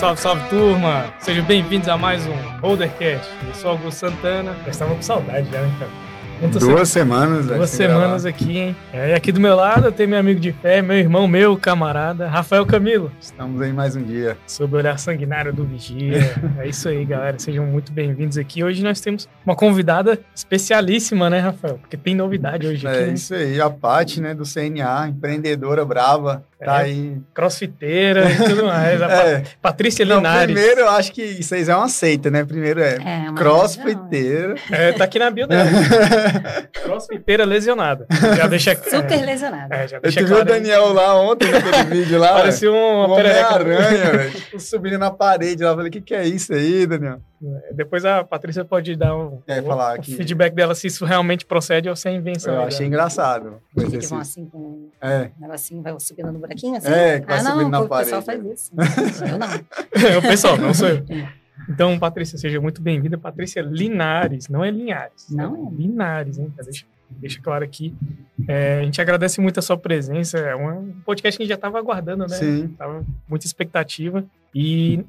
Salve, salve turma! Sejam bem-vindos a mais um Holdercast. Eu sou Augusto Santana. Eu estava com saudade já, né, cara? Duas semanas. Duas semanas aqui, hein? É, e aqui do meu lado eu tenho meu amigo de fé, meu irmão, meu camarada, Rafael Camilo. Estamos aí mais um dia. Sob o olhar sanguinário do Vigia. é isso aí, galera. Sejam muito bem-vindos aqui. Hoje nós temos uma convidada especialíssima, né, Rafael? Porque tem novidade hoje é aqui. É né? isso aí, a Paty, né, do CNA, empreendedora brava. Tá é, aí. Crossfiteira e tudo mais. é. Patrícia Linares. Não, primeiro, eu acho que isso aí é uma seita, né? Primeiro é, é crossfiteira. É, tá aqui na bio dela. crossfiteira lesionada. Já deixa Super lesionada. É, já deixa Eu tive claro, o Daniel lá ontem naquele vídeo lá. Parecia um, uma aranha, velho. Tipo, subindo na parede lá. Eu falei, o que, que é isso aí, Daniel? É, depois a Patrícia pode dar um, é, falar o feedback dela se isso realmente procede ou se é invenção. Eu achei engraçado. Que assim. vão assim com é. um negocinho, vai subindo no buraquinho assim? É, que vai ah, subindo não, na parede. O pessoal faz isso. eu não. é o pessoal, não sou eu. Então, Patrícia, seja muito bem-vinda. Patrícia Linares, não é Linhares. Não é? Linares, hein? Deixa, deixa claro aqui. É, a gente agradece muito a sua presença. É um podcast que a gente já estava aguardando, né? Sim. Tava muita expectativa. E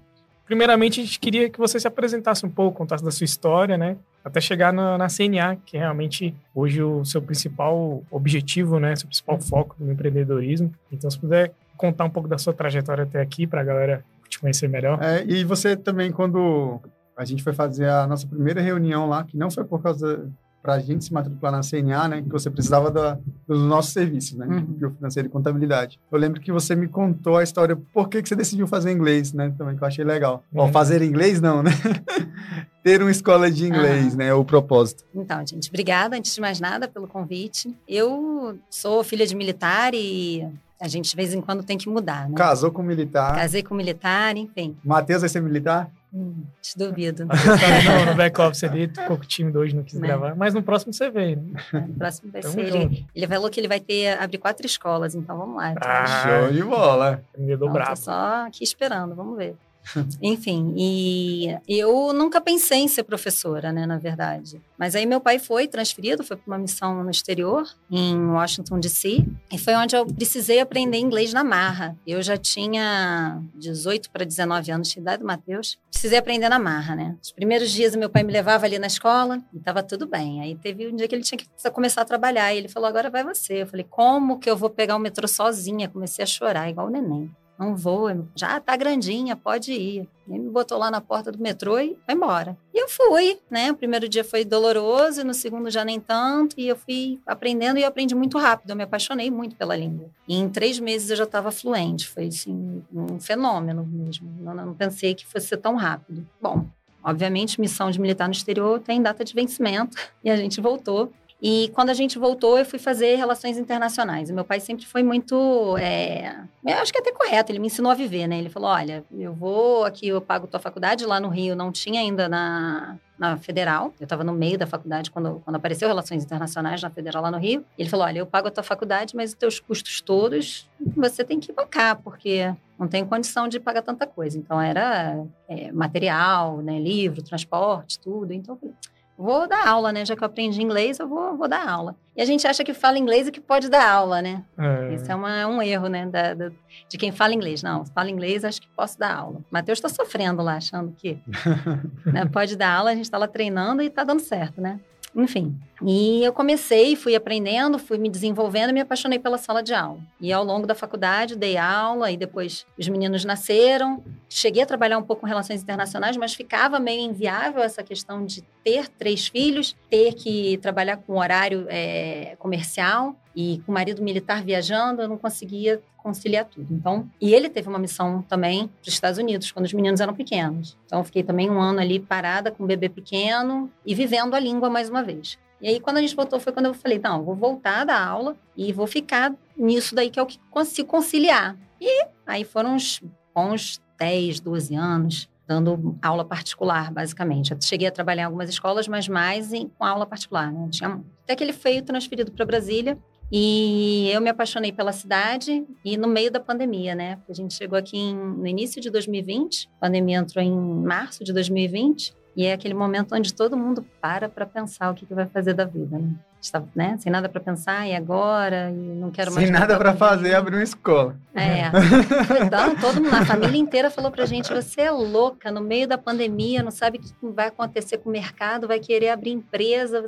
primeiramente, a gente queria que você se apresentasse um pouco, contasse da sua história, né? Até chegar na, na CNA, que é realmente hoje o seu principal objetivo, né? Seu principal foco no empreendedorismo. Então, se puder contar um pouco da sua trajetória até aqui, para a galera te conhecer melhor. É, e você também, quando a gente foi fazer a nossa primeira reunião lá, que não foi por causa para a gente se matricular na CNA, né, que você precisava da, dos nossos serviços, né, uhum. financeiro e contabilidade. Eu lembro que você me contou a história por que, que você decidiu fazer inglês, né, também que eu achei legal. Uhum. Bom, fazer inglês não, né? Ter uma escola de inglês, né, o propósito. Então, gente, obrigada, antes de mais nada, pelo convite. Eu sou filha de militar e a gente de vez em quando tem que mudar, né? Casou com militar. Casei com militar, enfim. Matheus vai ser militar? Hum, te duvido. não, no back-office ali, ficou com o time hoje, não quis né? gravar. Mas no próximo você vem, né? No próximo vai Tamo ser. Ele, ele falou que ele vai ter, abrir quatro escolas, então vamos lá. Então. Ah, show de bola. Empreendedor então, bravo. Tô só aqui esperando, vamos ver. Enfim, e eu nunca pensei em ser professora, né, na verdade. Mas aí meu pai foi transferido, foi para uma missão no exterior, em Washington DC, e foi onde eu precisei aprender inglês na marra. Eu já tinha 18 para 19 anos de idade, Matheus. Precisei aprender na marra, né? Os primeiros dias meu pai me levava ali na escola e estava tudo bem. Aí teve um dia que ele tinha que começar a trabalhar e ele falou: "Agora vai você". Eu falei: "Como que eu vou pegar o metrô sozinha?". Comecei a chorar igual o neném não vou, já tá grandinha, pode ir. Ele me botou lá na porta do metrô e foi embora. E eu fui, né? O primeiro dia foi doloroso, no segundo já nem tanto, e eu fui aprendendo e eu aprendi muito rápido. Eu me apaixonei muito pela língua. E em três meses eu já estava fluente. Foi, assim, um fenômeno mesmo. Não, não pensei que fosse ser tão rápido. Bom, Obviamente, missão de militar no exterior tem data de vencimento e a gente voltou. E quando a gente voltou, eu fui fazer relações internacionais. E meu pai sempre foi muito. É, eu acho que é até correto, ele me ensinou a viver, né? Ele falou: olha, eu vou aqui, eu pago tua faculdade. Lá no Rio não tinha ainda na, na Federal. Eu estava no meio da faculdade quando, quando apareceu Relações Internacionais na Federal lá no Rio. Ele falou: olha, eu pago a tua faculdade, mas os teus custos todos você tem que bancar, porque não tem condição de pagar tanta coisa. Então era é, material, né, livro, transporte, tudo. Então eu falei vou dar aula, né? Já que eu aprendi inglês, eu vou, vou dar aula. E a gente acha que fala inglês e que pode dar aula, né? É. Isso é uma, um erro, né? Da, da, de quem fala inglês. Não, fala inglês, acho que posso dar aula. Matheus está sofrendo lá, achando que né, pode dar aula, a gente está lá treinando e está dando certo, né? Enfim. E eu comecei, fui aprendendo, fui me desenvolvendo e me apaixonei pela sala de aula. E ao longo da faculdade dei aula e depois os meninos nasceram. Cheguei a trabalhar um pouco com relações internacionais, mas ficava meio inviável essa questão de ter três filhos, ter que trabalhar com horário é, comercial e com o marido militar viajando, eu não conseguia conciliar tudo. Então, e ele teve uma missão também para os Estados Unidos, quando os meninos eram pequenos. Então, eu fiquei também um ano ali parada com o bebê pequeno e vivendo a língua mais uma vez. E aí, quando a gente voltou, foi quando eu falei: não, vou voltar da aula e vou ficar nisso daí que é o que consigo conciliar. E aí foram uns bons 10, 12 anos dando aula particular, basicamente. Eu cheguei a trabalhar em algumas escolas, mas mais em, com aula particular, né? Tinha, até que ele foi transferido para Brasília e eu me apaixonei pela cidade e no meio da pandemia, né? A gente chegou aqui em, no início de 2020, a pandemia entrou em março de 2020. E é aquele momento onde todo mundo para para pensar o que, que vai fazer da vida, né? Está, né? Sem nada para pensar, e agora? E não quero mais. Sem nada para fazer, abrir uma escola. É. então, todo mundo, a família inteira falou pra gente: você é louca, no meio da pandemia, não sabe o que vai acontecer com o mercado, vai querer abrir empresa.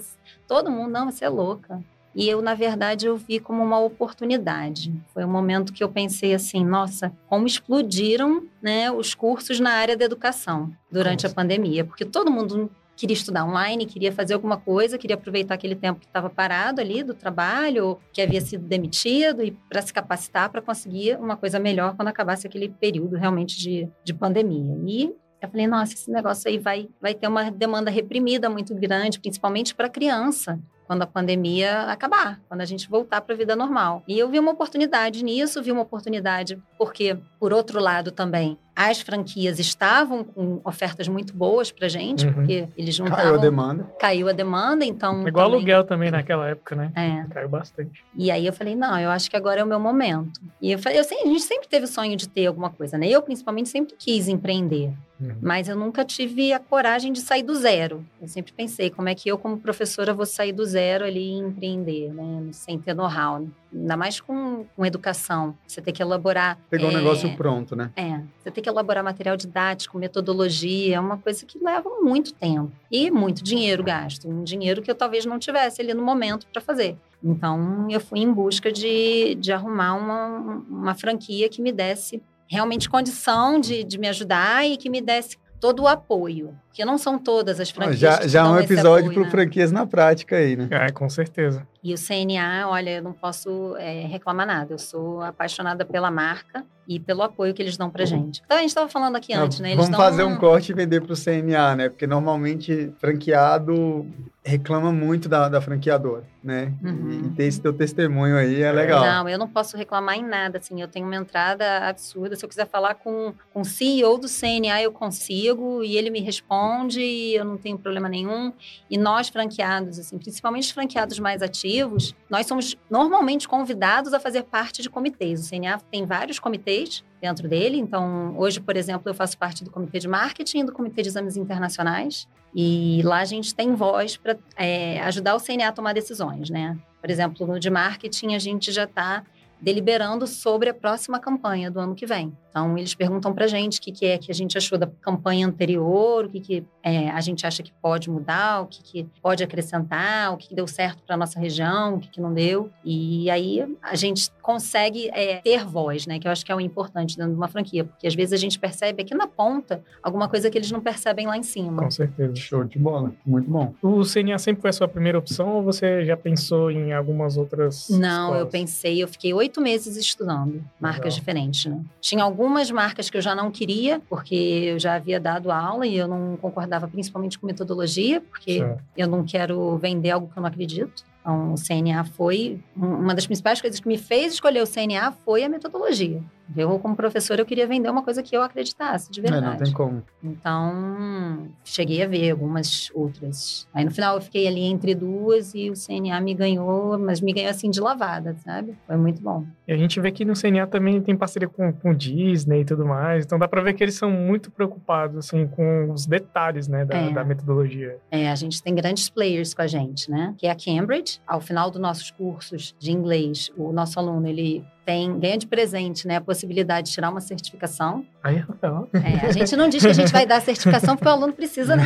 Todo mundo, não, você é louca. E eu, na verdade, eu vi como uma oportunidade. Foi um momento que eu pensei assim, nossa, como explodiram né, os cursos na área da educação durante nossa. a pandemia. Porque todo mundo queria estudar online, queria fazer alguma coisa, queria aproveitar aquele tempo que estava parado ali do trabalho, que havia sido demitido, e para se capacitar para conseguir uma coisa melhor quando acabasse aquele período realmente de, de pandemia. E eu falei, nossa, esse negócio aí vai, vai ter uma demanda reprimida muito grande, principalmente para criança quando a pandemia acabar, quando a gente voltar para a vida normal. E eu vi uma oportunidade nisso, vi uma oportunidade porque, por outro lado, também as franquias estavam com ofertas muito boas para gente, uhum. porque eles não Caiu a demanda. Caiu a demanda, então. É igual também... aluguel também naquela época, né? É. Caiu bastante. E aí eu falei, não, eu acho que agora é o meu momento. E eu falei, eu sei, a gente sempre teve o sonho de ter alguma coisa, né? Eu, principalmente, sempre quis empreender. Uhum. Mas eu nunca tive a coragem de sair do zero. Eu sempre pensei, como é que eu, como professora, vou sair do zero ali e empreender, né? Sem ter know-how. Né? Ainda mais com, com educação. Você tem que elaborar. Pegar é, um negócio pronto, né? É. Você tem que elaborar material didático, metodologia, é uma coisa que leva muito tempo. E muito dinheiro gasto. Um dinheiro que eu talvez não tivesse ali no momento para fazer. Então, eu fui em busca de, de arrumar uma, uma franquia que me desse realmente condição de, de me ajudar e que me desse todo o apoio. Porque não são todas as franquias. Já, já é um episódio para né? franquias na prática aí, né? É, com certeza. E o CNA, olha, eu não posso é, reclamar nada. Eu sou apaixonada pela marca e pelo apoio que eles dão pra gente. Então, a gente estava falando aqui antes, né? Eles vamos fazer um... um corte e vender para o CNA, né? Porque normalmente franqueado reclama muito da, da franqueadora, né? Uhum. E ter esse teu testemunho aí é legal. Não, eu não posso reclamar em nada, assim. Eu tenho uma entrada absurda. Se eu quiser falar com, com o CEO do CNA, eu consigo e ele me responde e eu não tenho problema nenhum. E nós, franqueados, assim, principalmente os franqueados mais ativos, nós somos normalmente convidados a fazer parte de comitês. O CNA tem vários comitês dentro dele. Então, hoje, por exemplo, eu faço parte do comitê de marketing e do comitê de exames internacionais. E lá a gente tem voz para é, ajudar o CNA a tomar decisões, né? Por exemplo, no de marketing, a gente já está deliberando sobre a próxima campanha do ano que vem. Então, eles perguntam para a gente o que, que, é que a gente achou da campanha anterior, o que, que é, a gente acha que pode mudar, o que, que pode acrescentar, o que, que deu certo para a nossa região, o que, que não deu. E aí a gente consegue é, ter voz, né? Que eu acho que é o importante dentro de uma franquia, porque às vezes a gente percebe aqui na ponta alguma coisa que eles não percebem lá em cima. Com certeza. Show de bola. Muito bom. O CNA sempre foi a sua primeira opção ou você já pensou em algumas outras? Não, escolas? eu pensei, eu fiquei oito meses estudando marcas Legal. diferentes, né? Tinha algum algumas marcas que eu já não queria, porque eu já havia dado aula e eu não concordava principalmente com metodologia, porque certo. eu não quero vender algo que eu não acredito. Então, o CNA foi uma das principais coisas que me fez escolher o CNA foi a metodologia. Eu, como professora, eu queria vender uma coisa que eu acreditasse, de verdade. É, não tem como. Então, cheguei a ver algumas outras. Aí, no final, eu fiquei ali entre duas e o CNA me ganhou, mas me ganhou assim de lavada, sabe? Foi muito bom. E a gente vê que no CNA também tem parceria com, com Disney e tudo mais. Então, dá para ver que eles são muito preocupados, assim, com os detalhes, né, da, é. da metodologia. É, a gente tem grandes players com a gente, né? Que é a Cambridge. Ao final dos nossos cursos de inglês, o nosso aluno, ele tem, ganha de presente né, a possibilidade de tirar uma certificação. Aí, Rafael. É, a gente não diz que a gente vai dar certificação porque o aluno precisa né,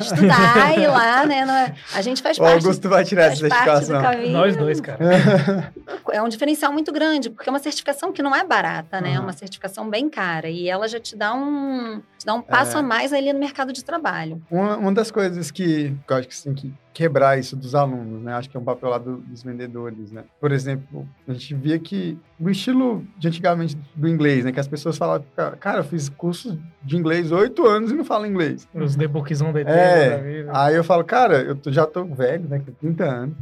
estudar e ir lá, né? É, a gente faz parte. O Augusto vai tirar essa certificação. Nós dois, cara. É um diferencial muito grande, porque é uma certificação que não é barata, né? É uma certificação bem cara. E ela já te dá um, te dá um passo é. a mais ali no mercado de trabalho. Uma, uma das coisas que, que eu acho que você tem que quebrar isso dos alunos, né? Acho que é um papel lá do, dos vendedores, né? Por exemplo, a gente via que o estilo de antigamente do inglês, né? Que as pessoas falavam, cara, eu fiz curso de inglês oito anos e não falo inglês. Os debookzão da é, Aí eu falo, cara, eu tô, já tô velho, né? Com 30 anos.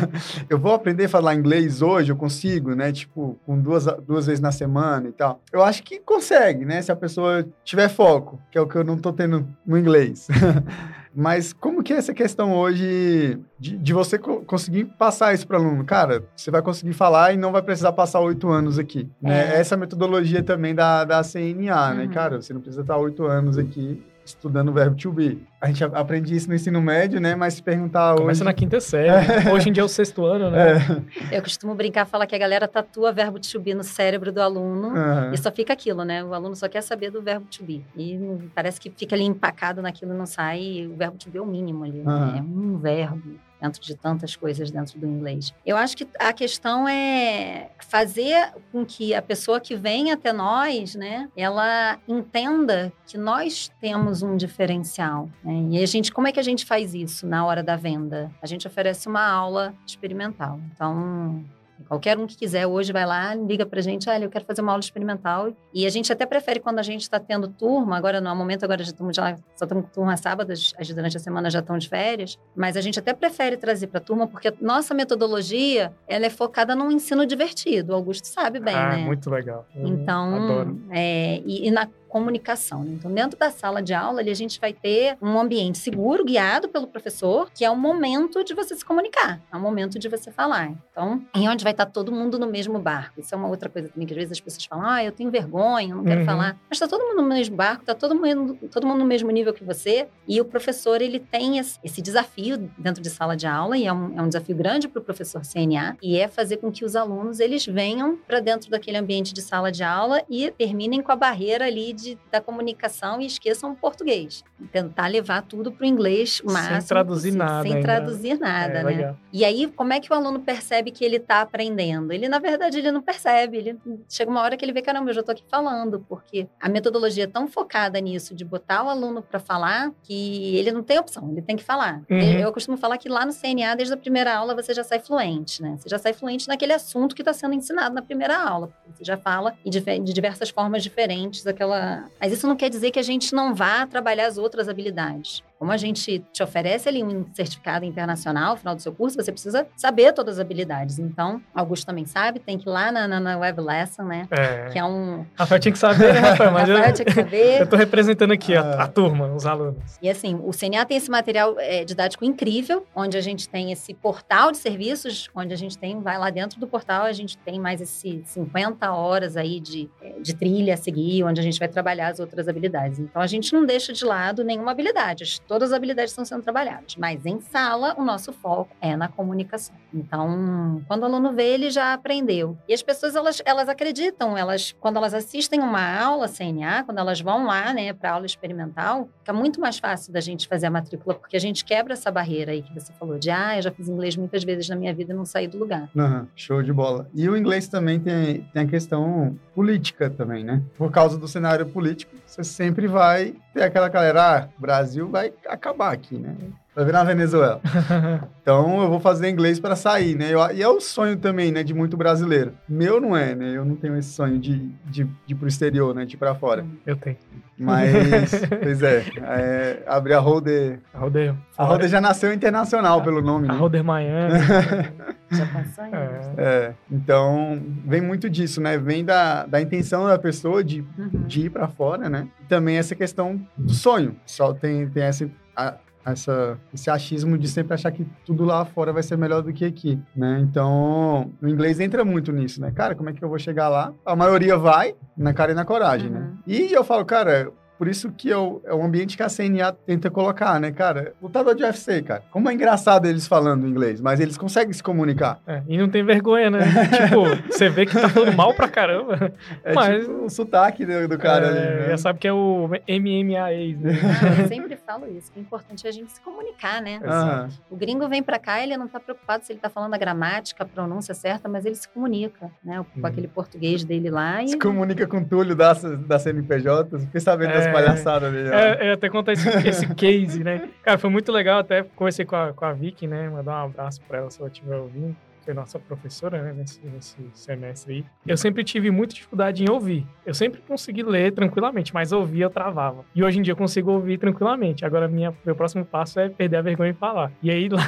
eu vou aprender a falar inglês hoje, eu consigo, né? Tipo, com duas, duas vezes na semana e tal. Eu acho que consegue, né? Se a pessoa tiver foco, que é o que eu não tô tendo no inglês. Mas como que é essa questão hoje de, de você co conseguir passar isso para o aluno? Cara, você vai conseguir falar e não vai precisar passar oito anos aqui. Né? É. Essa metodologia também da, da CNA, né? uhum. né? Cara, você não precisa estar oito anos aqui estudando o verbo to be. A gente aprende isso no ensino médio, né? Mas se perguntar Começa hoje... na quinta série. Hoje em dia é o sexto ano, né? É. Eu costumo brincar, falar que a galera tatua verbo to be no cérebro do aluno uhum. e só fica aquilo, né? O aluno só quer saber do verbo to be. E parece que fica ali empacado naquilo e não sai. O verbo to be é o mínimo ali, uhum. né? É um verbo dentro de tantas coisas dentro do inglês. Eu acho que a questão é fazer com que a pessoa que vem até nós, né, ela entenda que nós temos um diferencial. Né? E a gente, como é que a gente faz isso na hora da venda? A gente oferece uma aula experimental. Então, Qualquer um que quiser hoje vai lá, liga pra gente, olha, eu quero fazer uma aula experimental. E a gente até prefere quando a gente está tendo turma, agora no momento agora já estamos já só estamos com turma sábados, as durante a semana já estão de férias, mas a gente até prefere trazer para a turma porque nossa metodologia, ela é focada num ensino divertido. O Augusto sabe bem, ah, né? muito legal. Eu então, adoro. É, e, e na comunicação. Né? Então, dentro da sala de aula, ali, a gente vai ter um ambiente seguro, guiado pelo professor, que é o momento de você se comunicar, é o momento de você falar. Então, em onde vai estar todo mundo no mesmo barco. Isso é uma outra coisa também que às vezes as pessoas falam: ah, eu tenho vergonha, eu não quero uhum. falar. Mas está todo mundo no mesmo barco, está todo mundo, todo mundo no mesmo nível que você. E o professor, ele tem esse desafio dentro de sala de aula, e é um, é um desafio grande para o professor CNA, e é fazer com que os alunos eles venham para dentro daquele ambiente de sala de aula e terminem com a barreira ali da comunicação e esqueçam o português. Tentar levar tudo para o inglês máximo. Sem traduzir possível, nada. Sem ainda. traduzir nada, é, né? Legal. E aí, como é que o aluno percebe que ele está aprendendo? Ele, na verdade, ele não percebe. Ele chega uma hora que ele vê, caramba, eu já estou aqui falando, porque a metodologia é tão focada nisso, de botar o aluno para falar, que ele não tem opção, ele tem que falar. Uhum. Eu costumo falar que lá no CNA, desde a primeira aula, você já sai fluente, né? Você já sai fluente naquele assunto que está sendo ensinado na primeira aula. Você já fala de diversas formas diferentes aquela mas isso não quer dizer que a gente não vá trabalhar as outras habilidades. Como a gente te oferece ali um certificado internacional no final do seu curso, você precisa saber todas as habilidades. Então, Augusto também sabe, tem que ir lá na, na, na Web Lesson, né? É. Que é um. Rafael tinha que saber, né, Rafael? Mas Rafael eu, tinha que saber. Eu tô representando aqui a, a, ah. turma, os alunos. E assim, o CNA tem esse material é, didático incrível, onde a gente tem esse portal de serviços, onde a gente tem, vai lá dentro do portal, a gente tem mais esses 50 horas aí de, é, de trilha a seguir, onde a gente vai trabalhar as outras habilidades. Então, a gente não deixa de lado nenhuma habilidade todas as habilidades estão sendo trabalhadas. Mas em sala, o nosso foco é na comunicação. Então, quando o aluno vê, ele já aprendeu. E as pessoas, elas, elas acreditam, elas, quando elas assistem uma aula CNA, quando elas vão lá, né, para aula experimental, fica muito mais fácil da gente fazer a matrícula, porque a gente quebra essa barreira aí que você falou, de, ah, eu já fiz inglês muitas vezes na minha vida e não saí do lugar. Uhum, show de bola. E o inglês também tem, tem a questão política também, né? Por causa do cenário político, você sempre vai ter aquela galera, ah, Brasil vai acabar aqui, né? Vai virar Venezuela. então eu vou fazer inglês para sair, né? Eu, e é o sonho também, né, de muito brasileiro. Meu não é, né? Eu não tenho esse sonho de, de, de ir pro exterior, né? De ir pra fora. Eu tenho. Mas, pois é, é abrir a Holder. A Holder. A Holder já nasceu internacional a, pelo nome. A né? Holder Miami. já passou é. é. Então, vem muito disso, né? Vem da, da intenção da pessoa de, uhum. de ir para fora, né? E também essa questão do sonho. Só tem, tem essa. A, essa, esse achismo de sempre achar que tudo lá fora vai ser melhor do que aqui, né? Então, o inglês entra muito nisso, né? Cara, como é que eu vou chegar lá? A maioria vai na cara e na coragem, né? uhum. né? E eu falo, cara, por isso que eu, é o ambiente que a CNA tenta colocar, né, cara? Lutador de UFC, cara. Como é engraçado eles falando inglês, mas eles conseguem se comunicar. É, e não tem vergonha, né? tipo, você vê que tá falando mal pra caramba. É mas... tipo o sotaque do, do cara é, ali. Né? Já sabe que é o MMA né? eu sempre falo isso, que o importante é a gente se comunicar, né? Exato. O gringo vem pra cá, ele não tá preocupado se ele tá falando a gramática, a pronúncia certa, mas ele se comunica, né? Com hum. aquele português dele lá. E... Se comunica com o Túlio da, da CNPJ, fiquei sabendo é, palhaçada dele. É, é, até contar esse, esse case, né? Cara, foi muito legal, até conversei com a, com a Vicky, né? Mandar um abraço pra ela se ela estiver ouvindo foi nossa professora né, nesse, nesse semestre aí, eu sempre tive muita dificuldade em ouvir. Eu sempre consegui ler tranquilamente, mas ouvir eu travava. E hoje em dia eu consigo ouvir tranquilamente. Agora minha, meu próximo passo é perder a vergonha e falar. E aí lá,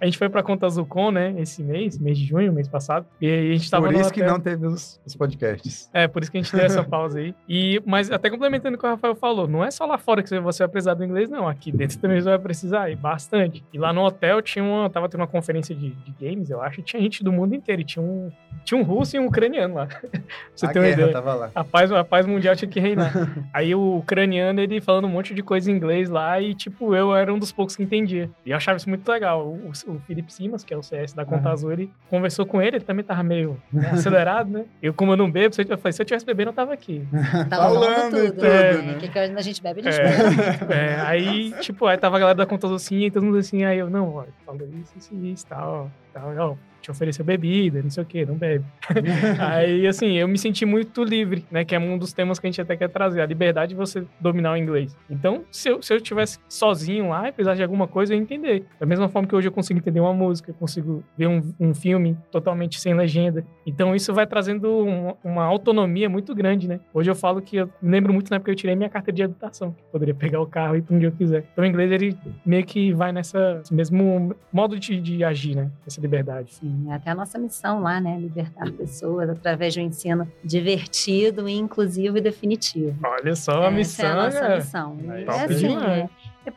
a gente foi pra Conta Zucon, né, esse mês, mês de junho, mês passado. E aí a gente tava Por isso que não teve os, os, podcasts. É, por isso que a gente deu essa pausa aí. E, mas até complementando o que o Rafael falou, não é só lá fora que você vai precisar do inglês, não. Aqui dentro também você vai precisar, e bastante. E lá no hotel tinha uma, tava tendo uma conferência de, de games, eu acho, que tinha gente do mundo inteiro. Tinha um, tinha um russo e um ucraniano lá. você a tem uma ideia. tava lá. A paz, a paz mundial tinha que reinar. Aí o ucraniano, ele falando um monte de coisa em inglês lá e, tipo, eu era um dos poucos que entendia. E eu achava isso muito legal. O, o Felipe Simas, que é o CS da Conta Aham. Azul, ele conversou com ele, ele também tava meio né, acelerado, né? Eu, como eu não bebo, eu, falei, se eu tivesse bebendo, eu tava aqui. Tá Falando falando e tudo. tudo, né? né? Que quando a gente bebe, a gente É. bebe. É, aí, tipo, aí tava a galera da Conta Azul assim, e todo mundo assim, aí eu, não, ó, falou isso, isso, isso, tal, tal, ó, te ofereceu bebida, não sei o que, não bebe. Aí, assim, eu me senti muito livre, né? Que é um dos temas que a gente até quer trazer, a liberdade de você dominar o inglês. Então, se eu, se eu tivesse sozinho lá e precisasse de alguma coisa, eu ia entender. Da mesma forma que hoje eu consigo entender uma música, eu consigo ver um, um filme totalmente sem legenda. Então, isso vai trazendo um- uma autonomia muito grande, né? Hoje eu falo que eu me lembro muito na época que eu tirei minha carta de habitação, que eu poderia pegar o carro e ir pra onde eu quiser. Então, o inglês, ele meio que vai nessa mesmo modo de, de agir, né? Essa liberdade. Sim, é até a nossa missão lá, né? Libertar pessoas através de um ensino divertido, inclusivo e definitivo. Olha só a Essa missão, é a nossa né? missão. Top é assim, é-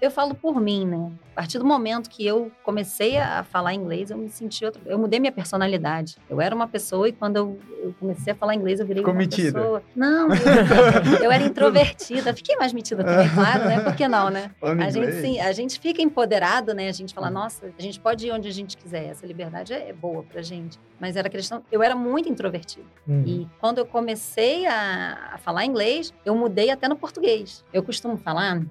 eu- falo por mim, né? A partir do momento que eu comecei a falar inglês, eu me senti outra. Eu mudei minha personalidade. Eu era uma pessoa e quando eu, eu comecei a falar inglês, eu virei Ficou uma metida? pessoa. Não, eu, eu era introvertida. Fiquei mais metida também, claro, né? Por que não, né? A gente, sim, a gente fica empoderado, né? A gente fala, Uhum. nossa, a gente pode ir onde a gente quiser. Essa liberdade é é boa pra gente. Mas era questão. Eu era muito introvertida. Uhum. E quando eu comecei a, a falar inglês, eu mudei até no português. Eu costumo falar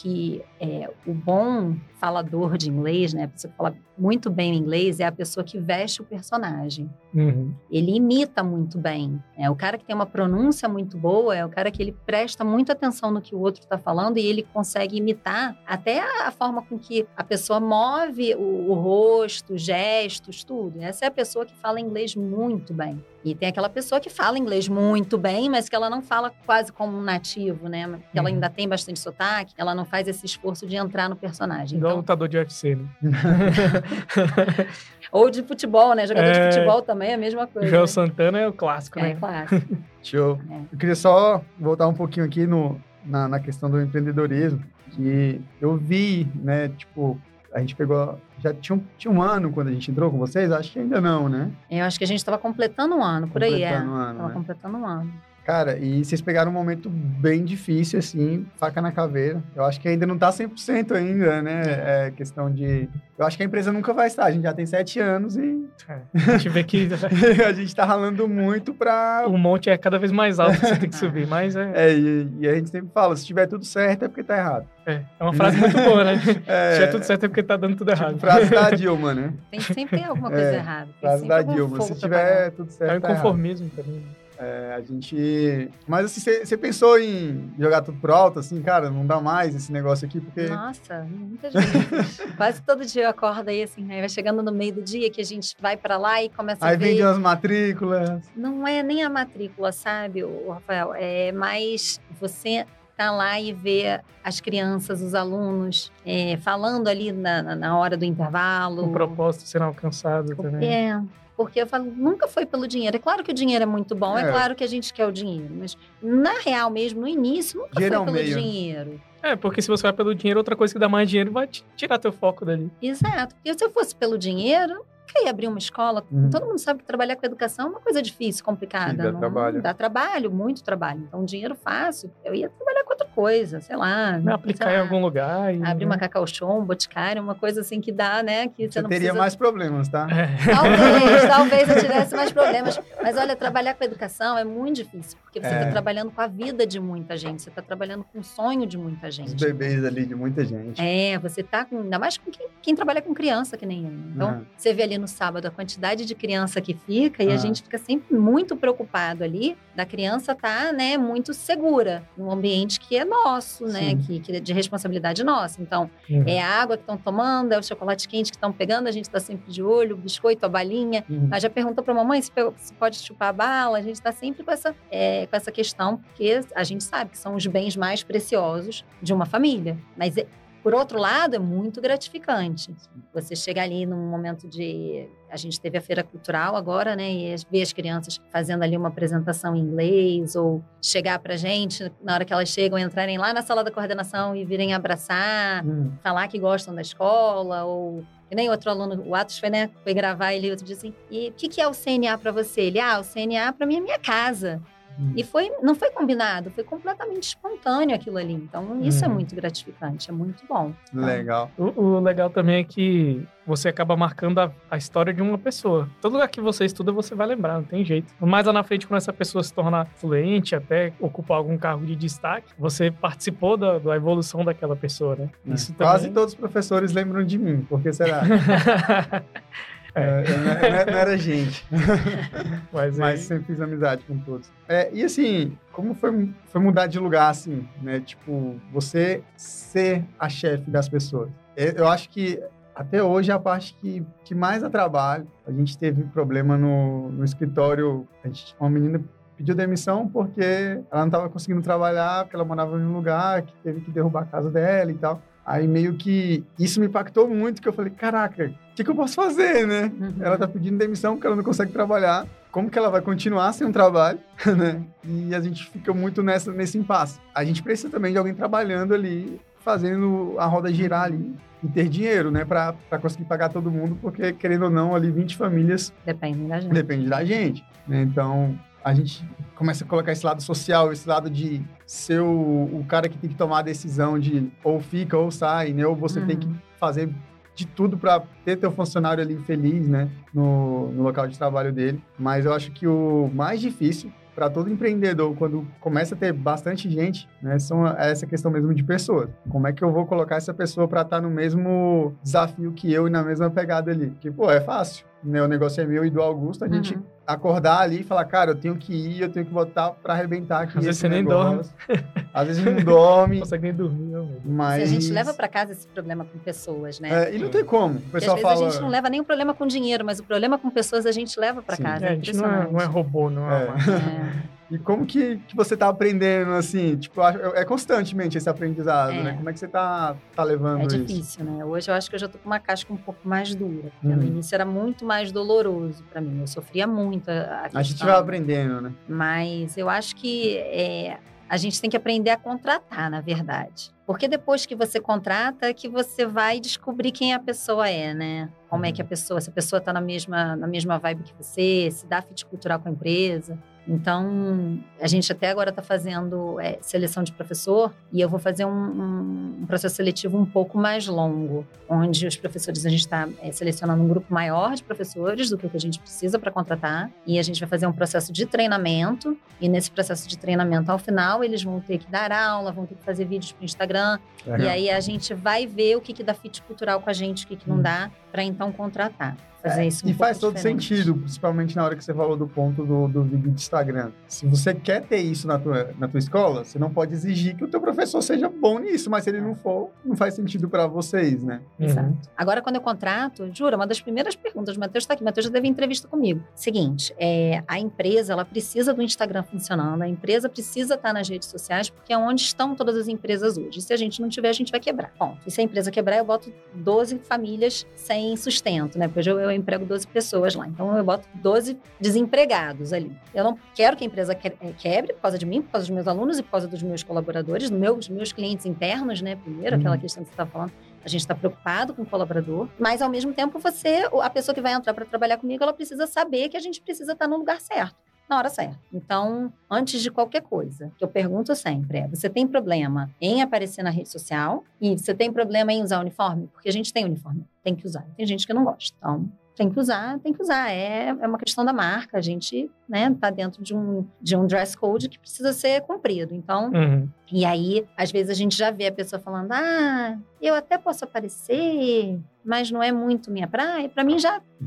que é, o bom falador de inglês, né, a pessoa que fala muito bem inglês, é a pessoa que veste o personagem. Uhum. Ele imita muito bem. É o cara que tem uma pronúncia muito boa, é o cara que ele presta muita atenção no que o outro está falando e ele consegue imitar até a, forma com que a pessoa move o, o rosto, gestos, tudo. Essa é a pessoa que fala inglês muito bem. E tem aquela pessoa que fala inglês muito bem, mas que ela não fala quase como um nativo, né? Que ela Uhum. ainda tem bastante sotaque, ela não faz esse esforço de entrar no personagem. Igual Então, lutador de UFC, né? ou de futebol, né? Jogador É. de futebol também é a mesma coisa. Joel né? Santana é o clássico, É, né? claro. Show. É. Eu queria só voltar um pouquinho aqui no, na, na questão do empreendedorismo, que eu vi, né, tipo, a gente pegou, já tinha um, tinha um ano quando a gente entrou com vocês? Acho que ainda não, né? Eu acho que a gente estava completando um ano, por aí, é. Um ano, Tava né? completando um ano. Cara, e vocês pegaram um momento bem difícil, assim, faca na caveira. Eu acho que ainda não tá 100% ainda, né? É questão de... Eu acho que a empresa nunca vai estar. A gente já tem sete anos e É. A gente vê que a gente tá ralando muito pra... o monte é cada vez mais alto que você tem que subir, mas é, É, e, e a gente sempre fala, se tiver tudo certo é porque tá errado. é, é uma frase muito boa, né? É, Se é tudo certo é porque tá dando tudo errado. tipo, frase da Dilma, né? Tem sempre tem alguma coisa É, errada. Tem Frase sempre da Dilma. Se tiver tudo É certo, o tá inconformismo também. É, a gente... Mas assim, você pensou em jogar tudo pro alto, assim, cara, não dá mais esse negócio aqui, porque... Nossa, muitas vezes. Quase todo dia eu acordo aí, assim, aí vai chegando no meio do dia que a gente vai pra lá e começa Aí a ver... vende umas matrículas. Não é nem a matrícula, sabe, o Rafael? É mais você tá lá e ver as crianças, os alunos, é, falando ali na, na- na hora do intervalo. O propósito será alcançado também. É, porque eu falo, nunca foi pelo dinheiro. É claro que o dinheiro é muito bom, é, É. claro que a gente quer o dinheiro, mas na real mesmo, no início, nunca Dinheiro é foi um pelo meio. dinheiro. É, porque se você vai pelo dinheiro, outra coisa que dá mais dinheiro vai te tirar teu foco dali. Exato. Porque se eu fosse pelo dinheiro, ia abrir uma escola. Uhum. Todo mundo sabe que trabalhar com educação é uma coisa difícil, complicada. Sim, dá não- trabalho. Dá trabalho, muito trabalho. Então, dinheiro fácil, eu ia trabalhar com outra coisa, sei lá. Né? Aplicar sei em lá, algum lugar. E, Abrir né? uma cacau show, um boticário, uma coisa assim que dá, né? Que você, Você não teria precisa mais problemas, tá? É. Talvez, talvez eu tivesse mais problemas. Mas olha, trabalhar com educação é muito difícil, porque você está É. trabalhando com a vida de muita gente, você está trabalhando com o sonho de muita Os gente. bebês ali de muita gente. É, você tá com. Ainda mais com quem, quem trabalha com criança, que nem eu. Então, Aham. você vê ali no sábado a quantidade de criança que fica, e Ah. a gente fica sempre muito preocupado ali da criança tá, né, muito segura num ambiente que é nosso, né? Sim. Que, que é de responsabilidade nossa. Então, Uhum. é a água que estão tomando, é o chocolate quente que estão pegando, a gente está sempre de olho, o biscoito, a balinha. Uhum. Ela já perguntou para a mamãe se, se pode chupar a bala. A gente está sempre com essa, é, com essa questão, porque a gente sabe que são os bens mais preciosos de uma família. Mas, é- por outro lado, é muito gratificante. Você chegar ali num momento de. A gente teve a feira cultural agora, né? E ver as crianças fazendo ali uma apresentação em inglês, ou chegar para gente, na hora que elas chegam, entrarem lá na sala da coordenação e virem abraçar Hum. falar que gostam da escola ou E nem outro aluno, o Atos foi, né, foi gravar ele outro dia assim, e o que, que é o CNA para você? Ele, ah, o CNA para mim é minha casa. Hum. E foi, não foi combinado, foi completamente espontâneo aquilo ali. Então, isso é hum. muito gratificante, é muito bom. Legal. O, o, legal também é que você acaba marcando a, a, história de uma pessoa. Todo lugar que você estuda, você vai lembrar, não tem jeito. Mais lá na frente, quando essa pessoa se tornar fluente, até ocupar algum cargo de destaque, você participou da, da evolução daquela pessoa, né? É. Isso Quase também... todos os professores lembram de mim, por que será? É, não, não, era gente. Mas, Mas sempre fiz amizade com todos. É, e assim, como foi, foi mudar de lugar, assim, né? Tipo, você ser a chefe das pessoas. Eu acho que até hoje é a parte que, que mais dá trabalho. A gente teve problema no, no escritório. A gente, uma menina pediu demissão porque ela não estava conseguindo trabalhar, porque ela morava em um lugar que teve que derrubar a casa dela e tal. Aí meio que isso me impactou muito, que eu falei, caraca, o que, que eu posso fazer, né? Uhum. Ela tá pedindo demissão porque ela não consegue trabalhar. Como que ela vai continuar sem um trabalho, né? E a gente fica muito nessa, nesse impasse. A gente precisa também de alguém trabalhando ali, fazendo a roda girar ali e ter dinheiro, né, para conseguir pagar todo mundo, porque querendo ou não, ali 20 famílias depende da gente. Depende da gente, né? Então, a gente começa a colocar esse lado social, esse lado de ser o, o cara que tem que tomar a decisão de ou fica ou sai, né? Ou você uhum. tem que uhum. fazer de tudo para ter teu funcionário ali feliz, né? No, no local de trabalho dele. Mas eu acho que o mais difícil para todo empreendedor, quando começa a ter bastante gente, né, são essa questão mesmo de pessoas. Como é que eu vou colocar essa pessoa para estar tá no mesmo desafio que eu e na mesma pegada ali? Porque, pô, é fácil. Né? O negócio é meu e do Augusto, a gente uhum. acordar ali e falar, cara, eu tenho que ir, eu tenho que botar para arrebentar aqui. Às vezes você nem dorme. Às vezes não dorme. Não consegue nem dormir, Mas... Se a gente leva para casa esse problema com pessoas, né? É, e não tem como. O pessoal às fala... vezes a gente não leva nem o problema com dinheiro, mas o problema com pessoas a gente leva para casa. É, a gente não é, não é robô, não é. é. E como que, que você tá aprendendo, assim? Tipo, é constantemente esse aprendizado, é. né? Como é que você tá, tá levando isso? É difícil, isso? né? Hoje eu acho que eu já tô com uma casca um pouco mais dura. Uhum. No início era muito mais doloroso para mim. Eu sofria muito a, a, a gente vai aprendendo, né? Mas eu acho que é, a gente tem que aprender a contratar, na verdade. Porque depois que você contrata, que você vai descobrir quem a pessoa é, né? Como é que a uhum. pessoa, se a pessoa está na mesma, na mesma vibe que você, se dá fit cultural com a empresa. Então, a gente até agora está fazendo é, seleção de professor e eu vou fazer um, um, um, processo seletivo um pouco mais longo, onde os professores, a gente está é, selecionando um grupo maior de professores do que o que a gente precisa para contratar e a gente vai fazer um processo de treinamento e nesse processo de treinamento, ao final, eles vão ter que dar aula, vão ter que fazer vídeos para o Instagram e aí a gente vai ver o que, que dá fit cultural com a gente, o que, que não hum. dá, para então contratar fazer isso. Um e faz todo diferente. sentido, principalmente na hora que você falou do ponto do, do vídeo de Instagram. Se você quer ter isso na tua, na tua escola, você não pode exigir que o teu professor seja bom nisso, mas se ele não for, não faz sentido para vocês, né? Exato. Uhum. Agora, quando eu contrato, jura, uma das primeiras perguntas, o Matheus está aqui, o Matheus já teve entrevista comigo. Seguinte, é, a empresa, ela precisa do Instagram funcionando, a empresa precisa estar nas redes sociais, porque é onde estão todas as empresas hoje. Se a gente não tiver, a gente vai quebrar. Bom, e se a empresa quebrar, eu boto 12 famílias sem sustento, né? Porque hoje eu eu emprego 12 pessoas lá. Então eu boto 12 desempregados ali. Eu não quero que a empresa é, quebre por causa de mim, por causa dos meus alunos e por causa dos meus colaboradores, dos meus, meus clientes internos, né? Primeiro, uhum. aquela questão que você está falando. A gente está preocupado com o colaborador, mas ao mesmo tempo você, a pessoa que vai entrar para trabalhar comigo, ela precisa saber que a gente precisa estar tá no lugar certo na hora certa. Então, antes de qualquer coisa, que eu pergunto sempre é: você tem problema em aparecer na rede social e você tem problema em usar uniforme? Porque a gente tem uniforme, tem que usar. Tem gente que não gosta. Então, tem que usar, tem que usar. É, é uma questão da marca. A gente né, tá dentro de um, de um dress code que precisa ser cumprido. Então, uhum. e aí, às vezes a gente já vê a pessoa falando: ah, eu até posso aparecer, mas não é muito minha praia. Para mim já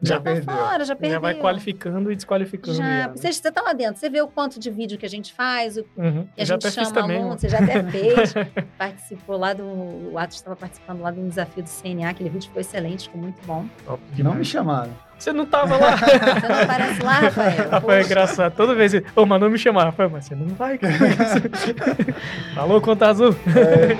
já, já tá fora, já perdeu. Já vai qualificando e desqualificando. Já, já né? você, você tá lá dentro, você vê o quanto de vídeo que a gente faz, o, uhum. que a gente chama também, aluno, você já até fez, participou lá do, o Atos estava participando lá do desafio do CNA, aquele vídeo foi excelente, ficou muito bom. Top, não me chamaram. Você não tava lá. você não aparece lá, Rafael. Rafael é engraçado. Toda vez, ô, oh, mas não me chamar, Rafael, mas você não vai. Falou, conta azul. É.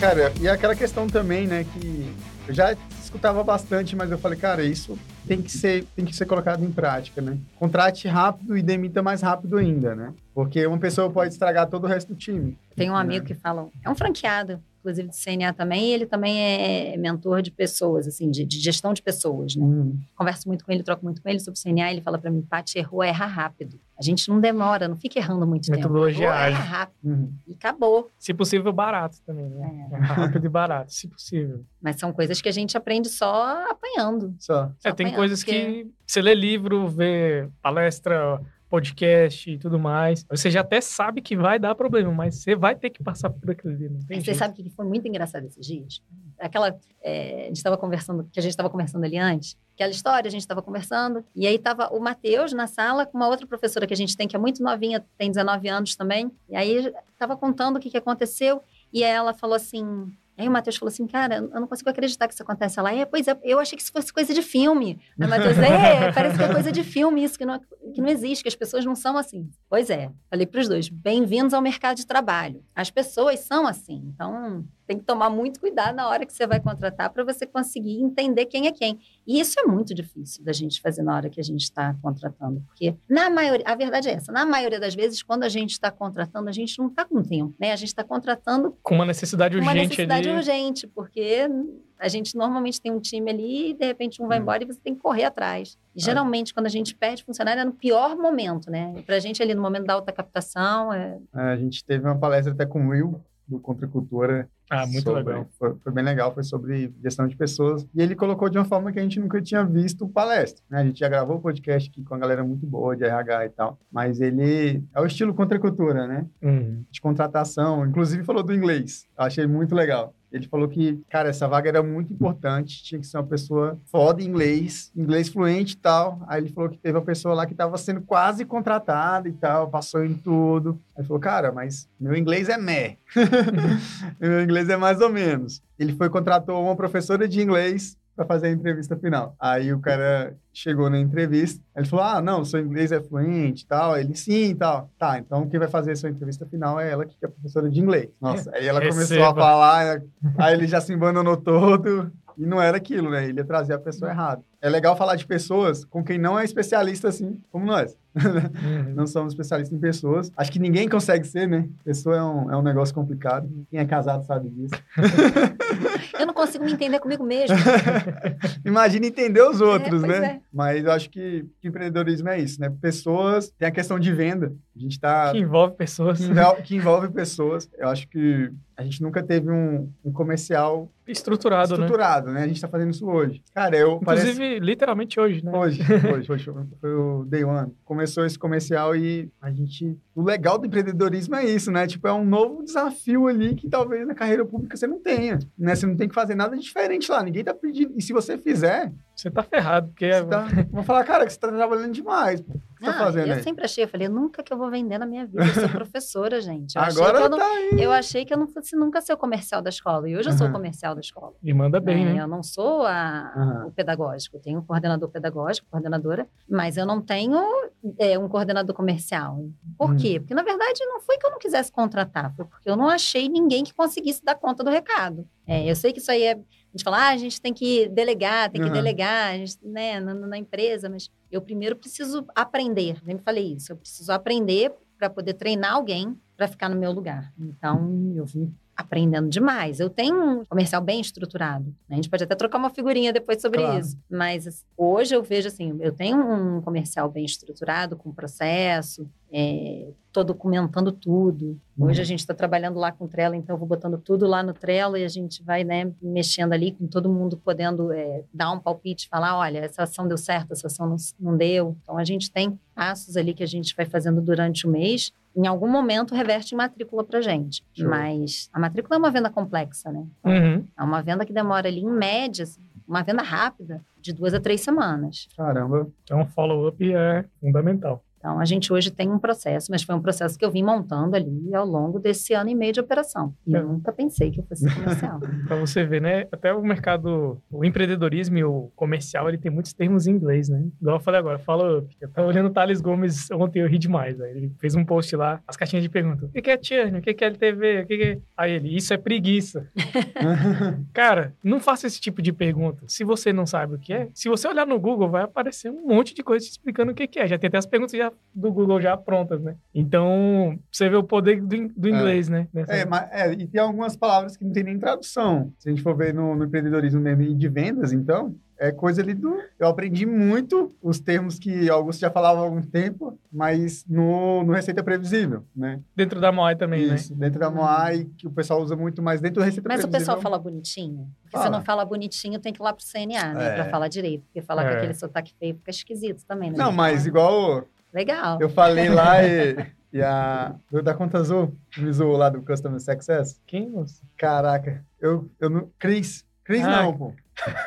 Cara, e aquela questão também, né, que Eu já escutava bastante, mas eu falei, cara, isso tem que ser, tem que ser colocado em prática, né? Contrate rápido e demita mais rápido ainda, né? Porque uma pessoa pode estragar todo o resto do time. Tem um né? amigo que fala, é um franqueado, inclusive de CNA também, e ele também é mentor de pessoas, assim, de, de gestão de pessoas, né? Uhum. Converso muito com ele, troco muito com ele sobre CNA, ele fala para mim, Paty, errou, erra rápido. A gente não demora, não fica errando muito Metodologia tempo. Metodologia erra rápido. Uhum. E acabou. Se possível, barato também, né? É. Rápido e barato, se possível. Mas são coisas que a gente aprende só apanhando. Só. só é, tem coisas porque... que você lê livro, vê palestra podcast e tudo mais. Você já até sabe que vai dar problema, mas você vai ter que passar por aquilo ali. Você sabe que foi muito engraçado esses dias? Aquela. É, a gente estava conversando, que a gente estava conversando ali antes, aquela história, a gente estava conversando, e aí estava o Matheus na sala com uma outra professora que a gente tem, que é muito novinha, tem 19 anos também, e aí estava contando o que, que aconteceu, e ela falou assim: Aí o Matheus falou assim, cara, eu não consigo acreditar que isso acontece. Ela, é, pois é, eu achei que isso fosse coisa de filme. Aí o Matheus, é, parece que é coisa de filme isso, que não, que não existe, que as pessoas não são assim. Pois é, falei para os dois, bem-vindos ao mercado de trabalho. As pessoas são assim, então tem que tomar muito cuidado na hora que você vai contratar para você conseguir entender quem é quem. E isso é muito difícil da gente fazer na hora que a gente está contratando, porque na maioria, a verdade é essa, na maioria das vezes, quando a gente está contratando, a gente não está com tempo, né? A gente está contratando com uma necessidade urgente. Uma necessidade ali. urgente, porque a gente normalmente tem um time ali e de repente um vai hum. embora e você tem que correr atrás. E, geralmente, quando a gente perde funcionário, é no pior momento, né? Para a gente ali no momento da alta captação. É... É, a gente teve uma palestra até com o Will, do Contracultura. Ah, muito sobre, legal. Foi, foi, bem legal, foi sobre gestão de pessoas. E ele colocou de uma forma que a gente nunca tinha visto palestra. Né? A gente já gravou o podcast aqui com a galera muito boa de RH e tal. Mas ele é o estilo Contracultura, né? Uhum. De contratação. Inclusive falou do inglês. Eu achei muito legal. Ele falou que, cara, essa vaga era muito importante, tinha que ser uma pessoa foda em inglês, inglês fluente e tal. Aí ele falou que teve uma pessoa lá que estava sendo quase contratada e tal, passou em tudo. Aí falou, cara, mas meu inglês é meh. meu inglês é mais ou menos. Ele foi contratou uma professora de inglês para fazer a entrevista final. Aí o cara chegou na entrevista, ele falou: Ah, não, seu inglês é fluente e tal. Ele, sim e tal. Tá, então quem vai fazer a sua entrevista final é ela, que é professora de inglês. Nossa, aí ela Receba. começou a falar, aí ele já se embandonou todo. E não era aquilo, né? Ele ia trazer a pessoa errada. É legal falar de pessoas com quem não é especialista assim, como nós. Uhum. não somos especialistas em pessoas. Acho que ninguém consegue ser, né? Pessoa é um, é um negócio complicado. Quem é casado sabe disso. eu não consigo me entender comigo mesmo. Imagina entender os outros, é, né? É. Mas eu acho que, que, empreendedorismo é isso, né? Pessoas, tem a questão de venda. A gente tá... Que envolve pessoas. Que envolve, que envolve pessoas. Eu acho que a gente nunca teve um, um comercial estruturado, né? estruturado né? né? A gente está fazendo isso hoje. Cara, eu Inclusive, parece... literalmente hoje, né? Hoje, hoje, hoje foi o Day One. Começou esse comercial e a gente... O legal do empreendedorismo é isso, né? Tipo, é um novo desafio ali que talvez na carreira pública você não tenha, né? Você não tem que fazer nada diferente lá. Ninguém tá pedindo... E se você fizer... Você tá ferrado, porque... É tá... Vou falar, cara, que você tá trabalhando demais que tá fazendo eu aí? sempre achei, eu falei, nunca que eu vou vender na minha vida. Eu sou professora, gente. Eu Agora achei que eu, tá não, eu achei que eu não fosse nunca ser o comercial da escola. E hoje eu sou o comercial da escola. E manda bem, é, né? Eu não sou a, uhum. o pedagógico. Eu tenho um coordenador pedagógico, coordenadora, mas eu não tenho é, um coordenador comercial. Por uhum. quê? Porque, na verdade, não foi que eu não quisesse contratar, foi porque eu não achei ninguém que conseguisse dar conta do recado. É, eu sei que isso aí é a gente fala, ah, a gente tem que delegar, tem que uhum. delegar, gente, né, na, na, empresa, mas eu primeiro preciso aprender. Eu sempre falei isso, eu preciso aprender para poder treinar alguém para ficar no meu lugar. Então, eu vim aprendendo demais. Eu tenho um comercial bem estruturado. Né? A gente pode até trocar uma figurinha depois sobre claro. isso. Mas hoje eu vejo assim, eu tenho um comercial bem estruturado, com processo, Estou é, documentando tudo. Hoje a uhum. gente está trabalhando lá com Trello, então eu vou botando tudo lá no Trello e a gente vai né, mexendo ali com todo mundo podendo é, dar um palpite, falar, olha, essa ação deu certo, essa ação não, não deu. Então a gente tem passos ali que a gente vai fazendo durante o mês. Em algum momento reverte em matrícula para gente. Show. Mas a matrícula é uma venda complexa, né? Uhum. É uma venda que demora ali, em média, assim, uma venda rápida, de duas a três semanas. Caramba. Então, follow-up é fundamental. Então, a gente hoje tem um processo, mas foi um processo que eu vim montando ali ao longo desse ano e meio de operação. E eu é. nunca pensei que eu fosse comercial. Para você ver, né? Até o mercado, o empreendedorismo e o comercial, ele tem muitos termos em inglês, né? Igual eu falei agora, fala Eu tava olhando o Thales Gomes ontem, eu ri demais. Né? Ele fez um post lá, as caixinhas de pergunta. O que é churn? O que é LTV? O que é... Aí ele, isso é preguiça. Cara, não faça esse tipo de pergunta. Se você não sabe o que é, se você olhar no Google, vai aparecer um monte de coisa te explicando o que é. Já tem até as perguntas já do Google já prontas, né? Então, você vê o poder do, do é. inglês, é. né? Nessa... É, mas, é, e tem algumas palavras que não tem nem tradução. Se a gente for ver no, no empreendedorismo mesmo e de vendas, então, é coisa ali do. Eu aprendi muito os termos que Augusto já falava há algum tempo, mas no, no Receita Previsível, né? Dentro da Moai também, né? Isso, né? dentro da Moai, que o pessoal usa muito, mas dentro do Receita mas Previsível. Mas o pessoal fala bonitinho? Porque fala. se não fala bonitinho, tem que ir lá pro CNA, né? É. Pra falar direito. Porque falar é. com aquele sotaque feio fica esquisito também, né? Não, mas igual. Legal. Eu falei lá e. E a da Conta Azul me zoou lá do Customer Success. Quem, moço? Caraca, eu, eu não. Cris. Cris ah, não, pô.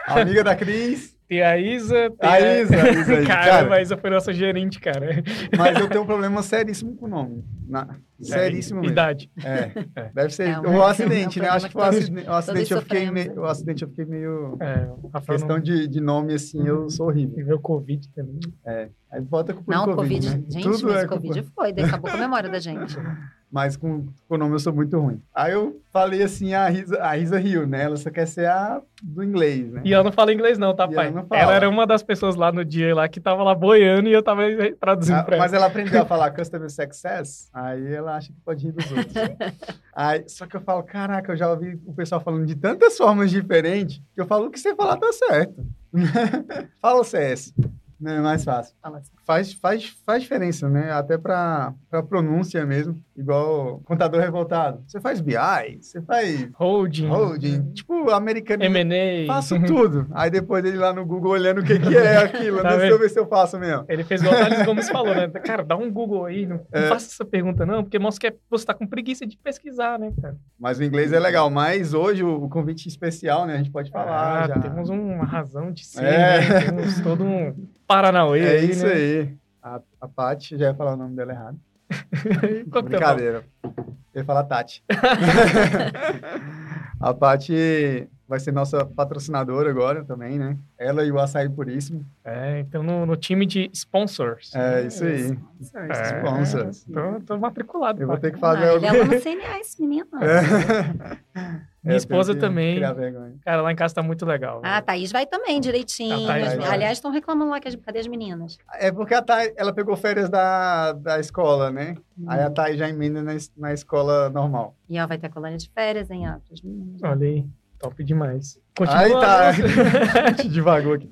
Amiga da Cris. Tem a Isa. Tem a, Isa, a Isa aí, cara, cara, a foi nossa gerente, cara. Mas eu tenho um problema seríssimo com o nome. Na, é, seríssimo mesmo. Idade. É. é. Deve ser. É, o acidente, né? Acho que o acidente, o acidente eu fiquei meio. O acidente eu fiquei meio. É, a questão não... de, de nome, assim, eu sou horrível. E ver o Covid também. É. Aí bota com o Não, Covid. COVID né? Gente, Tudo mas é o Covid culpa... foi, acabou com a memória da gente. mas com, com o nome eu sou muito ruim. Aí eu falei assim, a Risa, a Risa riu, né? Ela só quer ser a do inglês, né? E ela não fala inglês não, tá, e pai? Ela, ela, era uma das pessoas lá no dia lá que tava lá boiando e eu tava traduzindo ah, pra ela. Mas ela aprendeu a falar Customer Success, aí ela acha que pode rir dos outros. aí, só que eu falo, caraca, eu já ouvi o pessoal falando de tantas formas diferentes, que eu falo que você falar tá certo. Fala o CS. É mais fácil. Faz, faz, faz diferença, né? Até para pronúncia mesmo. Igual contador revoltado. Você faz BI, você faz... Holding. Holding. Tipo, americano. M&A. Faço tudo. Aí depois ele lá no Google olhando o que, que é aquilo. tá Deixa eu ver se eu faço mesmo. Ele fez igual o Thales Gomes falou, né? Cara, dá um Google aí. Não, é. não faça essa pergunta não, porque mostra que é, você tá com preguiça de pesquisar, né, cara? Mas o inglês é legal. Mas hoje o, o convite especial, né? A gente pode falar ah, já. Temos uma razão de ser, é. né? Temos todo um Paranauê é aí, isso né? aí. A, a Paty, já ia falar o nome dela errado. Brincadeira. Eu ia falar Tati. a Paty vai ser nossa patrocinadora agora também, né? Ela e o Açaí Puríssimo. É, então no, no time de sponsors. É, isso aí. É, sponsors. Tô, tô matriculado. Eu vou ter que fazer... Ah, ele é no CNA, esse menino. É. Minha esposa também. Cara, lá em casa tá muito legal. Ah, a Thaís vai também, direitinho. Thaís, Aliás, estão reclamando lá que as, cadê as meninas? É porque a Thaís, ela pegou férias da, da escola, né? Hum. Aí a Thaís já emenda na, na escola normal. E ela vai ter colônia de férias, hein, ó. Olha aí. Top demais. Continua. Aí tá. Devagou aqui.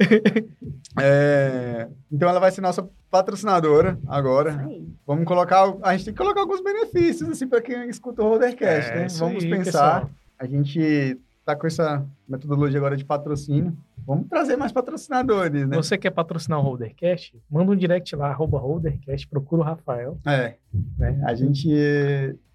É, então ela vai ser nossa patrocinadora agora. Vamos colocar. A gente tem que colocar alguns benefícios, assim, para quem escuta o Rodercast, é, né? Vamos aí, pensar. Pessoal. A gente tá com essa metodologia agora de patrocínio. Vamos trazer mais patrocinadores, né? Você quer patrocinar o Holdercast? Manda um direct lá, arroba Holdercast, procura o Rafael. É. Né? A gente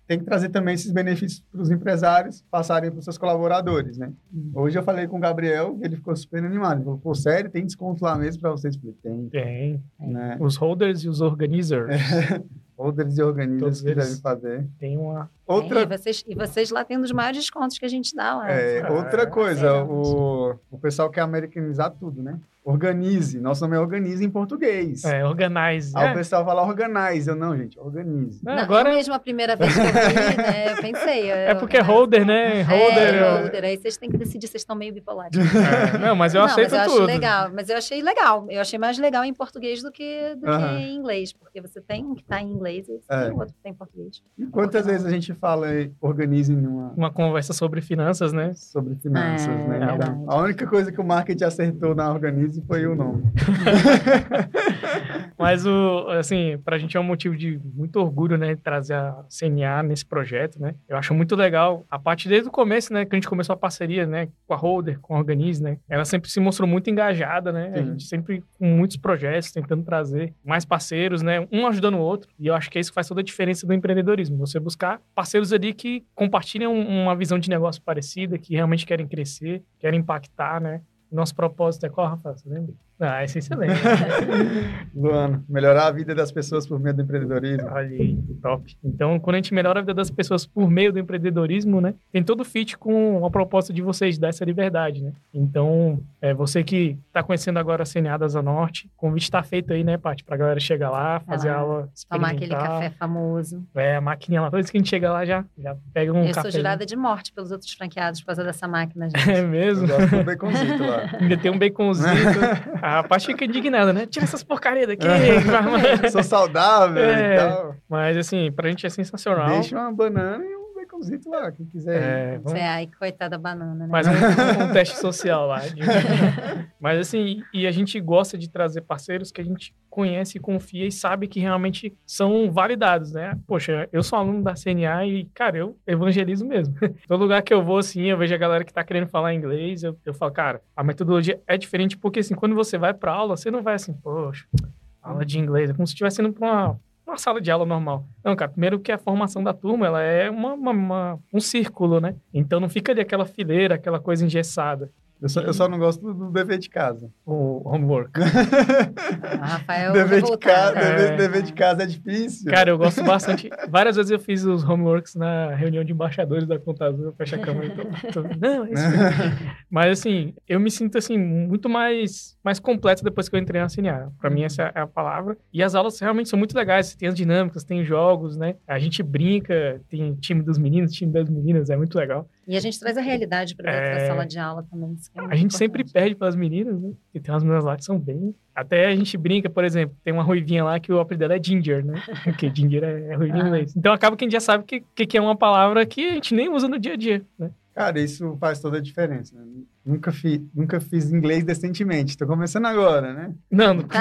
tem que trazer também esses benefícios para os empresários passarem para os seus colaboradores, né? Hum. Hoje eu falei com o Gabriel, ele ficou super animado. Ele falou, pô, sério, tem desconto lá mesmo para vocês? Tem. Tem. Né? Os holders e os organizers. holders e organizers que devem fazer. Tem uma Outra... É, e, vocês, e vocês lá têm um dos maiores descontos que a gente dá lá. É, ah, outra coisa, é, o, o pessoal quer americanizar tudo, né? Organize. Nosso nome é Organize em português. É, Organize. Aí é. o pessoal fala Organize. Eu, não, gente, Organize. Não, agora... mesmo a primeira vez que eu vi, né? Eu pensei. Eu, é porque é holder, né? Holder. É, holder. Aí vocês têm que decidir, vocês estão meio bipolares. É, não, mas eu não, aceito mas eu tudo. Acho legal, mas eu achei legal. Eu achei mais legal em português do que, do que em inglês. Porque você tem um que está em inglês e é. tem outro que está em português. E quantas vezes a gente fala organizem uma... Uma conversa sobre finanças, né? Sobre finanças, é, né? Então, a única coisa que o marketing acertou na Organize foi o nome. Mas, o, assim, para a gente é um motivo de muito orgulho, né? Trazer a CNA nesse projeto, né? Eu acho muito legal. A parte desde o começo, né? Que a gente começou a parceria, né? Com a Holder, com a Organize, né? Ela sempre se mostrou muito engajada, né? Sim. A gente sempre com muitos projetos, tentando trazer mais parceiros, né? Um ajudando o outro. E eu acho que é isso que faz toda a diferença do empreendedorismo. Você buscar parceiros ali que compartilham uma visão de negócio parecida, que realmente querem crescer, querem impactar, né? Nosso propósito é qual, Rafael? Você lembra? Ah, isso é excelente. Luano, melhorar a vida das pessoas por meio do empreendedorismo. Olha aí, top. Então, quando a gente melhora a vida das pessoas por meio do empreendedorismo, né? Tem todo fit com a proposta de vocês dar essa liberdade, né? Então, é, você que está conhecendo agora a CNA da Norte, o convite está feito aí, né, Paty? Pra galera chegar lá, fazer lá, aula Tomar aquele café famoso. É, a maquininha lá. Toda vez que a gente chega lá, já, já pega um Eu café. sou jurada de morte pelos outros franqueados por causa dessa máquina, gente. É mesmo? Eu gosto do baconzito lá. Ainda tem um baconzito. A Paty fica indignada, né? Tira essas porcarias daqui. Sou saudável É. e tal. Mas, assim, pra gente é sensacional. Deixa uma banana e baconzito lá, quem quiser. É, vamos- Você, ai, coitada da banana, né? Mas um, um teste social lá. de- Mas assim, e a gente gosta de trazer parceiros que a gente conhece, confia e sabe que realmente são validados, né? Poxa, eu sou aluno da CNA e, cara, eu evangelizo mesmo. Todo lugar que eu vou, assim, eu vejo a galera que tá querendo falar inglês, eu, eu falo, cara, a metodologia é diferente porque, assim, quando você vai pra aula, você não vai assim, poxa, aula de inglês, é como se estivesse indo pra uma, uma sala de aula normal. Não, cara, primeiro que a formação da turma, ela é uma, uma- uma- um círculo, né? Então não fica ali aquela fileira, aquela coisa engessada. Eu, só, eu só não gosto do, do dever de casa. O homework. A Rafael dever, de casa dever, É. dever de casa é difícil. Cara, eu gosto bastante. Várias vezes eu fiz os homeworks na reunião de embaixadores da Contazul, fecha a câmera e tô, tô- Não, é isso. mesmo. Mas assim, eu me sinto assim muito mais mais completo depois que eu entrei na CNA. Pra mim essa é a palavra. E as aulas realmente são muito legais, tem as dinâmicas, tem jogos, né? A gente brinca, tem time dos meninos, time das meninas, é muito legal. E a gente traz a realidade para dentro É. da sala de aula também. é A gente sempre importante. perde pelas meninas, né? E tem umas meninas lá que são bem. Até a gente brinca, por exemplo, tem uma ruivinha lá que o apelido dela é Ginger, né? Porque Ginger é, é ruiva em Ah. inglês. Então acaba que a gente já sabe que, que, que é uma palavra que a gente nem usa no dia a dia, né? Cara, isso faz toda a diferença. né? Nunca, fi, nunca fiz inglês decentemente. Tô começando agora, né? Não, não.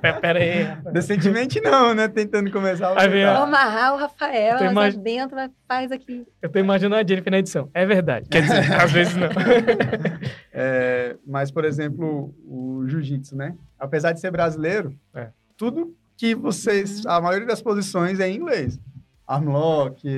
Tá. Pera, aí. rapaz. Decentemente não, né? Tentando começar Vai ver, Vou amarrar o Rafael, mas lá dentro vai- faz aqui. Eu tô imaginando a Jennifer na edição. É verdade. Quer dizer, às vezes não. É, mas, por exemplo, o jiu-jitsu, né? Apesar de ser brasileiro, É. tudo que vocês... A maioria das posições é em inglês. Armlock,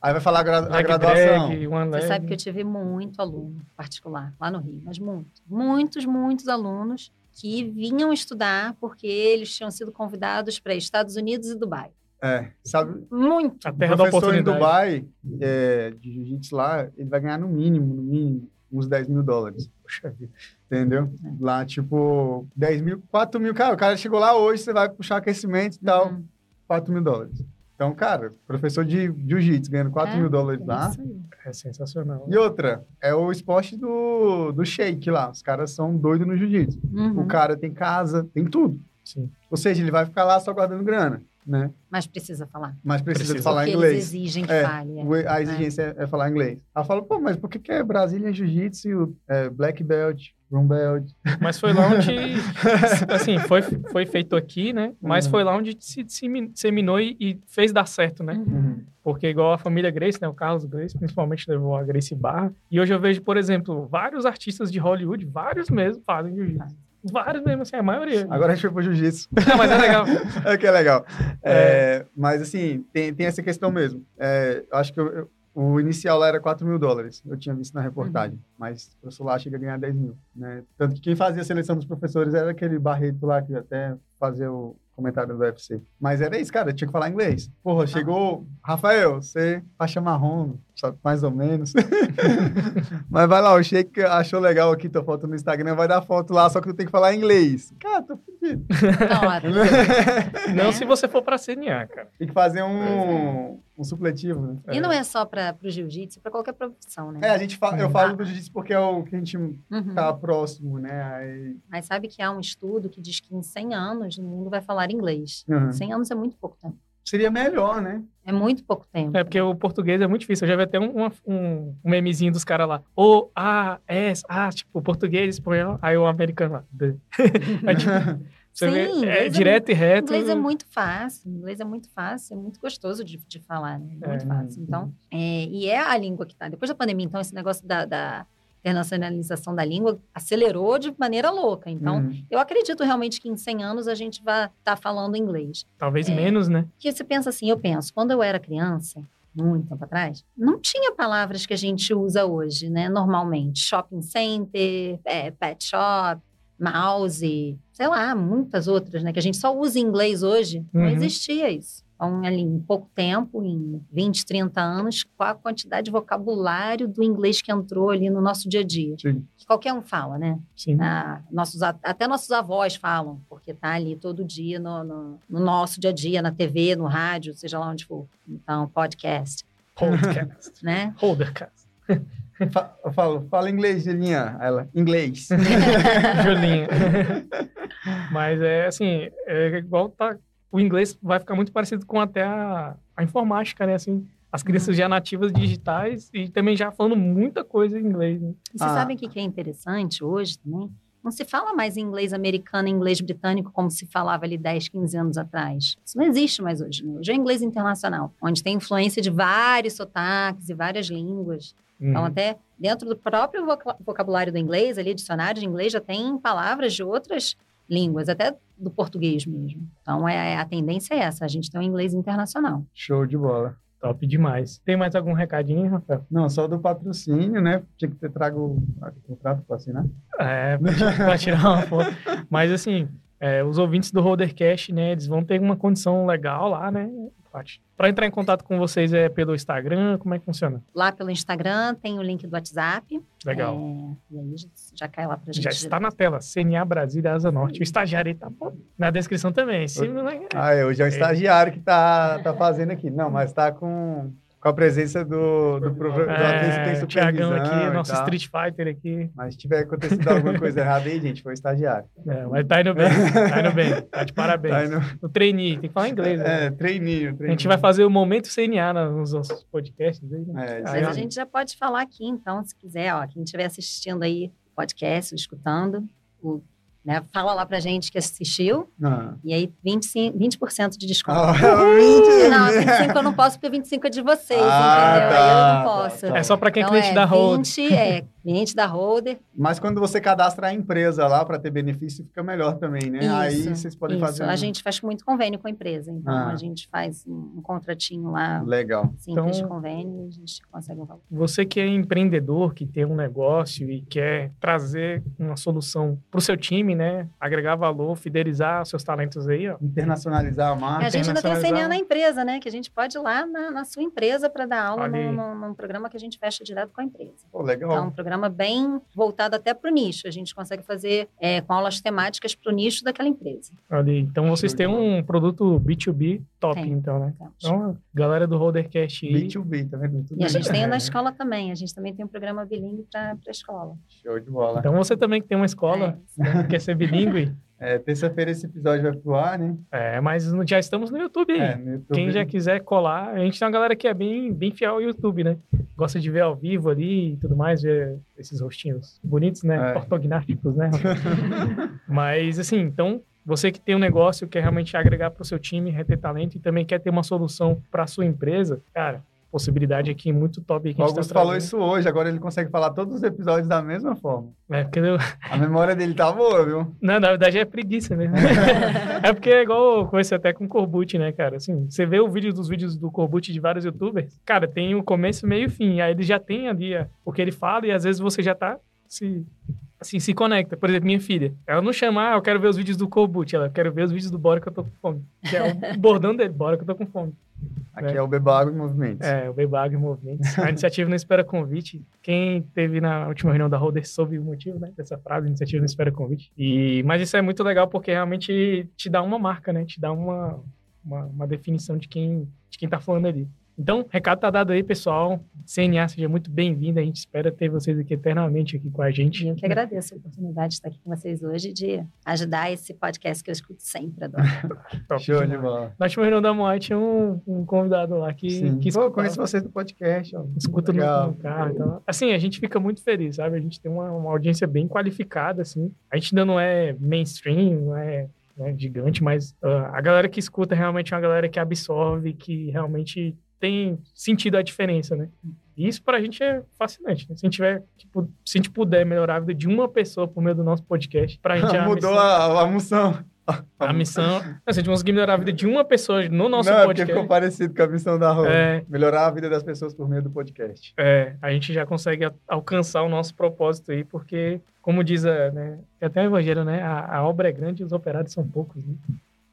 aí vai falar a, gra- a graduação. drag, Você sabe que eu tive muito aluno particular lá no Rio, mas muito. Muitos, muitos alunos que vinham estudar porque eles tinham sido convidados para Estados Unidos e Dubai. É, sabe? Muito. A O terra da professor em oportunidade. Dubai, é, de jiu-jitsu lá, ele vai ganhar no mínimo, no mínimo, uns 10 mil dólares. Puxa vida. Entendeu? É. Lá, tipo, 10 mil, 4 mil. Cara, o cara chegou lá hoje, você vai puxar aquecimento e tal, Uhum. 4 mil dólares. Então, cara, professor de jiu-jitsu ganhando 4 É, mil dólares É lá. É sensacional. E outra, é o esporte do, do shake lá. Os caras são doidos no jiu-jitsu. Uhum. O cara tem casa, tem tudo. Sim. Ou seja, ele vai ficar lá só guardando grana, né? Mas precisa falar. Mas precisa, Precisa. falar porque inglês. eles exigem que É, fale. é. O- A exigência é, é falar inglês. Ela fala, pô, mas por que, que é Brasília Jiu-Jitsu, é, Black Belt, Brown Belt? Mas foi lá onde, assim, foi, foi feito aqui, né? Mas Uhum. foi lá onde se dissemi- disseminou e, e fez dar certo, né? Uhum. Porque igual a família Grace, né? O Carlos Grace, principalmente levou a Grace Barra. E hoje eu vejo, por exemplo, vários artistas de Hollywood, vários mesmo, fazem jiu-jitsu. Vários mesmo, assim, a maioria. Agora a gente foi pro Jiu-Jitsu. Não, mas é legal. é que é legal. É, mas, assim, tem, tem essa questão mesmo. É, eu acho que eu- eu- o inicial lá era 4 mil dólares. Eu tinha visto na reportagem. Mas o professor lá chega a ganhar 10 mil. Né? Tanto que quem fazia a seleção dos professores era aquele Barreto lá, que até fazia o comentário do UFC. Mas era isso, cara. Eu tinha que falar inglês. Porra, chegou... Rafael, você faixa marrom, sabe? Mais ou menos. Mas vai lá, o Sheik achou legal aqui tua foto no Instagram. Vai dar foto lá, só que tu tem que falar inglês. Cara, tô fudido. Ó, Não né? se você for pra CNA, cara. Tem que fazer um, um supletivo, né? E não é só para o jiu-jitsu, para qualquer profissão, né? É, a gente fa- eu falo do jiu-jitsu porque é o que a gente Uhum. tá próximo, né? Aí, Mas sabe que há um estudo que diz que em 100 anos o mundo vai falar inglês. uhum. 100 anos é muito pouco tempo. Seria melhor, né? É muito pouco tempo. É porque o português é muito difícil. Eu já vi até um, um, um memezinho dos caras lá. O, A, S, A, tipo, português, espanhol. Aí o americano lá. Aí, tipo, você Sim, vê, é é direto e reto. inglês é muito fácil. Inglês é muito fácil, é muito gostoso de, de falar, né? Muito É. fácil. Então, é, e é a língua que tá. Depois da pandemia, então, esse negócio da, da internacionalização da língua acelerou de maneira louca. Então, Uhum. eu acredito realmente que em 100 anos a gente vai estar falando inglês. Talvez É. menos, né? Porque você pensa assim, eu penso, quando eu era criança, muito tempo atrás, não tinha palavras que a gente usa hoje, né? Normalmente. Shopping center, é, pet shop, mouse, sei lá, muitas outras, né? Que a gente só usa em inglês hoje. Não uhum. existia isso. Então, ali, em pouco tempo, em 20, 30 anos, qual a quantidade de vocabulário do inglês que entrou ali no nosso dia a dia? Sim. Que qualquer um fala, né? Sim. Ah, nossos, até nossos avós falam, porque tá ali todo dia no, no, no, nosso dia a dia, na TV, no rádio, seja lá onde for. Então, podcast. Podcast. né? Holdercast. Eu falo, fala inglês, Julinha. Ela, inglês. Julinha. Mas é assim, é igual tá o inglês vai ficar muito parecido com até a, a informática, né? Assim, as crianças já nativas digitais e também já falando muita coisa em inglês. Né? E vocês ah. sabem o que é interessante hoje também? Não se fala mais em inglês americano e inglês britânico como se falava ali 10, 15 anos atrás. Isso não existe mais hoje. Né? Hoje é inglês internacional, onde tem influência de vários sotaques e várias línguas. Então, uhum. Então, até dentro do próprio vocabulário do inglês, ali, dicionário de inglês, já tem palavras de outras línguas, até do português mesmo. Então, é, a tendência é essa, a gente tem um inglês internacional. Show de bola. Top demais. Tem mais algum recadinho, Rafael? Não, só do patrocínio, né? Tinha que ter trago o contrato para assinar. É, para tirar uma foto. Mas, assim, é, os ouvintes do Rodercast, né? Eles vão ter uma condição legal lá, né? Para entrar em contato com vocês é pelo Instagram, como é que funciona? Lá pelo Instagram tem o link do WhatsApp. Legal. É, e aí já cai lá para gente. Já está na tela, CNA Brasília Asa Norte. O estagiário está na descrição também. Sim, ah, hoje é o estagiário que está tá fazendo aqui. Não, mas está com com a presença do, do, do, do é, tem aqui, nosso Street Fighter aqui. Mas se tiver acontecido alguma coisa errada aí, gente, foi o estagiário. É, mas tá indo bem, tá indo bem, tá de parabéns. Tá indo... O trainee, tem que falar inglês. Né? É, trainee, A gente vai fazer o momento CNA nos nossos podcasts. Aí, né? é, mas a gente já pode falar aqui, então, se quiser, ó, quem estiver assistindo aí podcast, escutando, o né? Fala lá pra gente que assistiu. Ah. E aí, 25, 20% de desconto. Ah, 20. Não, 25 eu não posso, porque 25 é de vocês, ah, entendeu? Tá, eu não posso. Tá, tá. É só pra quem é então, é cliente é, da Hold. 20, é, cliente da Holder. Mas quando você cadastra a empresa lá para ter benefício, fica melhor também, né? Isso, Aí vocês podem isso. fazer. Um... A gente faz muito convênio com a empresa, então ah. a gente faz um, contratinho lá. Legal. Simples então, de convênio e a gente consegue um valor. Você que é empreendedor, que tem um negócio e quer trazer uma solução para o seu time, né? Agregar valor, fidelizar os seus talentos aí, ó. Internacionalizar a marca. É, a gente ainda tem a CNA na empresa, né? Que a gente pode ir lá na, na sua empresa para dar aula num, num, num, programa que a gente fecha direto com a empresa. Pô, legal. Então, um programa programa bem voltado até para o nicho. A gente consegue fazer é, com aulas temáticas para o nicho daquela empresa. Ali, então vocês têm um produto B2B top, tem, então, né? Temos. Então, galera do Holdercast aí. B2B, tá vendo? Tudo e a gente tem na escola também. A gente também tem um programa bilíngue para a escola. Show de bola. Então você também que tem uma escola, é. né, quer ser bilíngue. É, terça-feira esse episódio vai pro ar, né? É, mas já estamos no YouTube aí. É, no YouTube. Quem já quiser colar, a gente tem uma galera que é bem, bem fiel ao YouTube, né? Gosta de ver ao vivo ali e tudo mais, ver esses rostinhos bonitos, né? É. Ortognáticos, né? mas, assim, então, você que tem um negócio, quer realmente agregar para o seu time, reter talento e também quer ter uma solução para a sua empresa, cara, possibilidade aqui muito top. Que o Augusto tá falou isso hoje, agora ele consegue falar todos os episódios da mesma forma. É porque eu... A memória dele tá boa, viu? Não, na verdade é preguiça mesmo. é porque é igual eu conheci até com o Corbucci, né, cara? Assim, você vê o vídeo dos vídeos do Corbucci de vários youtubers, cara, tem o começo, meio e fim. Aí ele já tem ali o que ele fala e às vezes você já tá se assim, se conecta. Por exemplo, minha filha, ela não chama, ah, eu quero ver os vídeos do Kobuchi, ela quer ver os vídeos do Bora que eu tô com fome. Que é o bordão dele, Bora que eu tô com fome. Aqui é, é o Bebago em Movimentos. É, o Bebago em Movimentos. A iniciativa não espera convite. Quem teve na última reunião da Holder soube o motivo, né, dessa frase, iniciativa não espera convite. E, mas isso é muito legal porque realmente te dá uma marca, né, te dá uma, uma, uma definição de quem, de quem tá falando ali. Então, recado tá dado aí, pessoal. CNA, seja muito bem-vindo. A gente espera ter vocês aqui eternamente aqui com a gente. Eu que agradeço a oportunidade de estar aqui com vocês hoje, de ajudar esse podcast que eu escuto sempre, adoro. Show de bola. Na última reunião da Moai tinha um, um, convidado lá que... Sim. que Pô, conheço vocês do podcast. Ó. Escuta no, no, carro. Então, assim, a gente fica muito feliz, sabe? A gente tem uma, uma audiência bem qualificada, assim. A gente ainda não é mainstream, não é né, gigante, mas uh, a galera que escuta realmente é uma galera que absorve, que realmente tem sentido a diferença, né? E isso pra gente é fascinante. Né? Se a gente tiver, tipo, se a gente puder melhorar a vida de uma pessoa por meio do nosso podcast, gente é Mudou a, a moção. A missão. Nós temos que melhorar a vida de uma pessoa no nosso Não, é podcast. porque ficou parecido com a missão da Roma. É. Melhorar a vida das pessoas por meio do podcast. É, a gente já consegue a- alcançar o nosso propósito aí, porque, como diz a, né, até o evangelho, né? A, a obra é grande e os operários são poucos, né?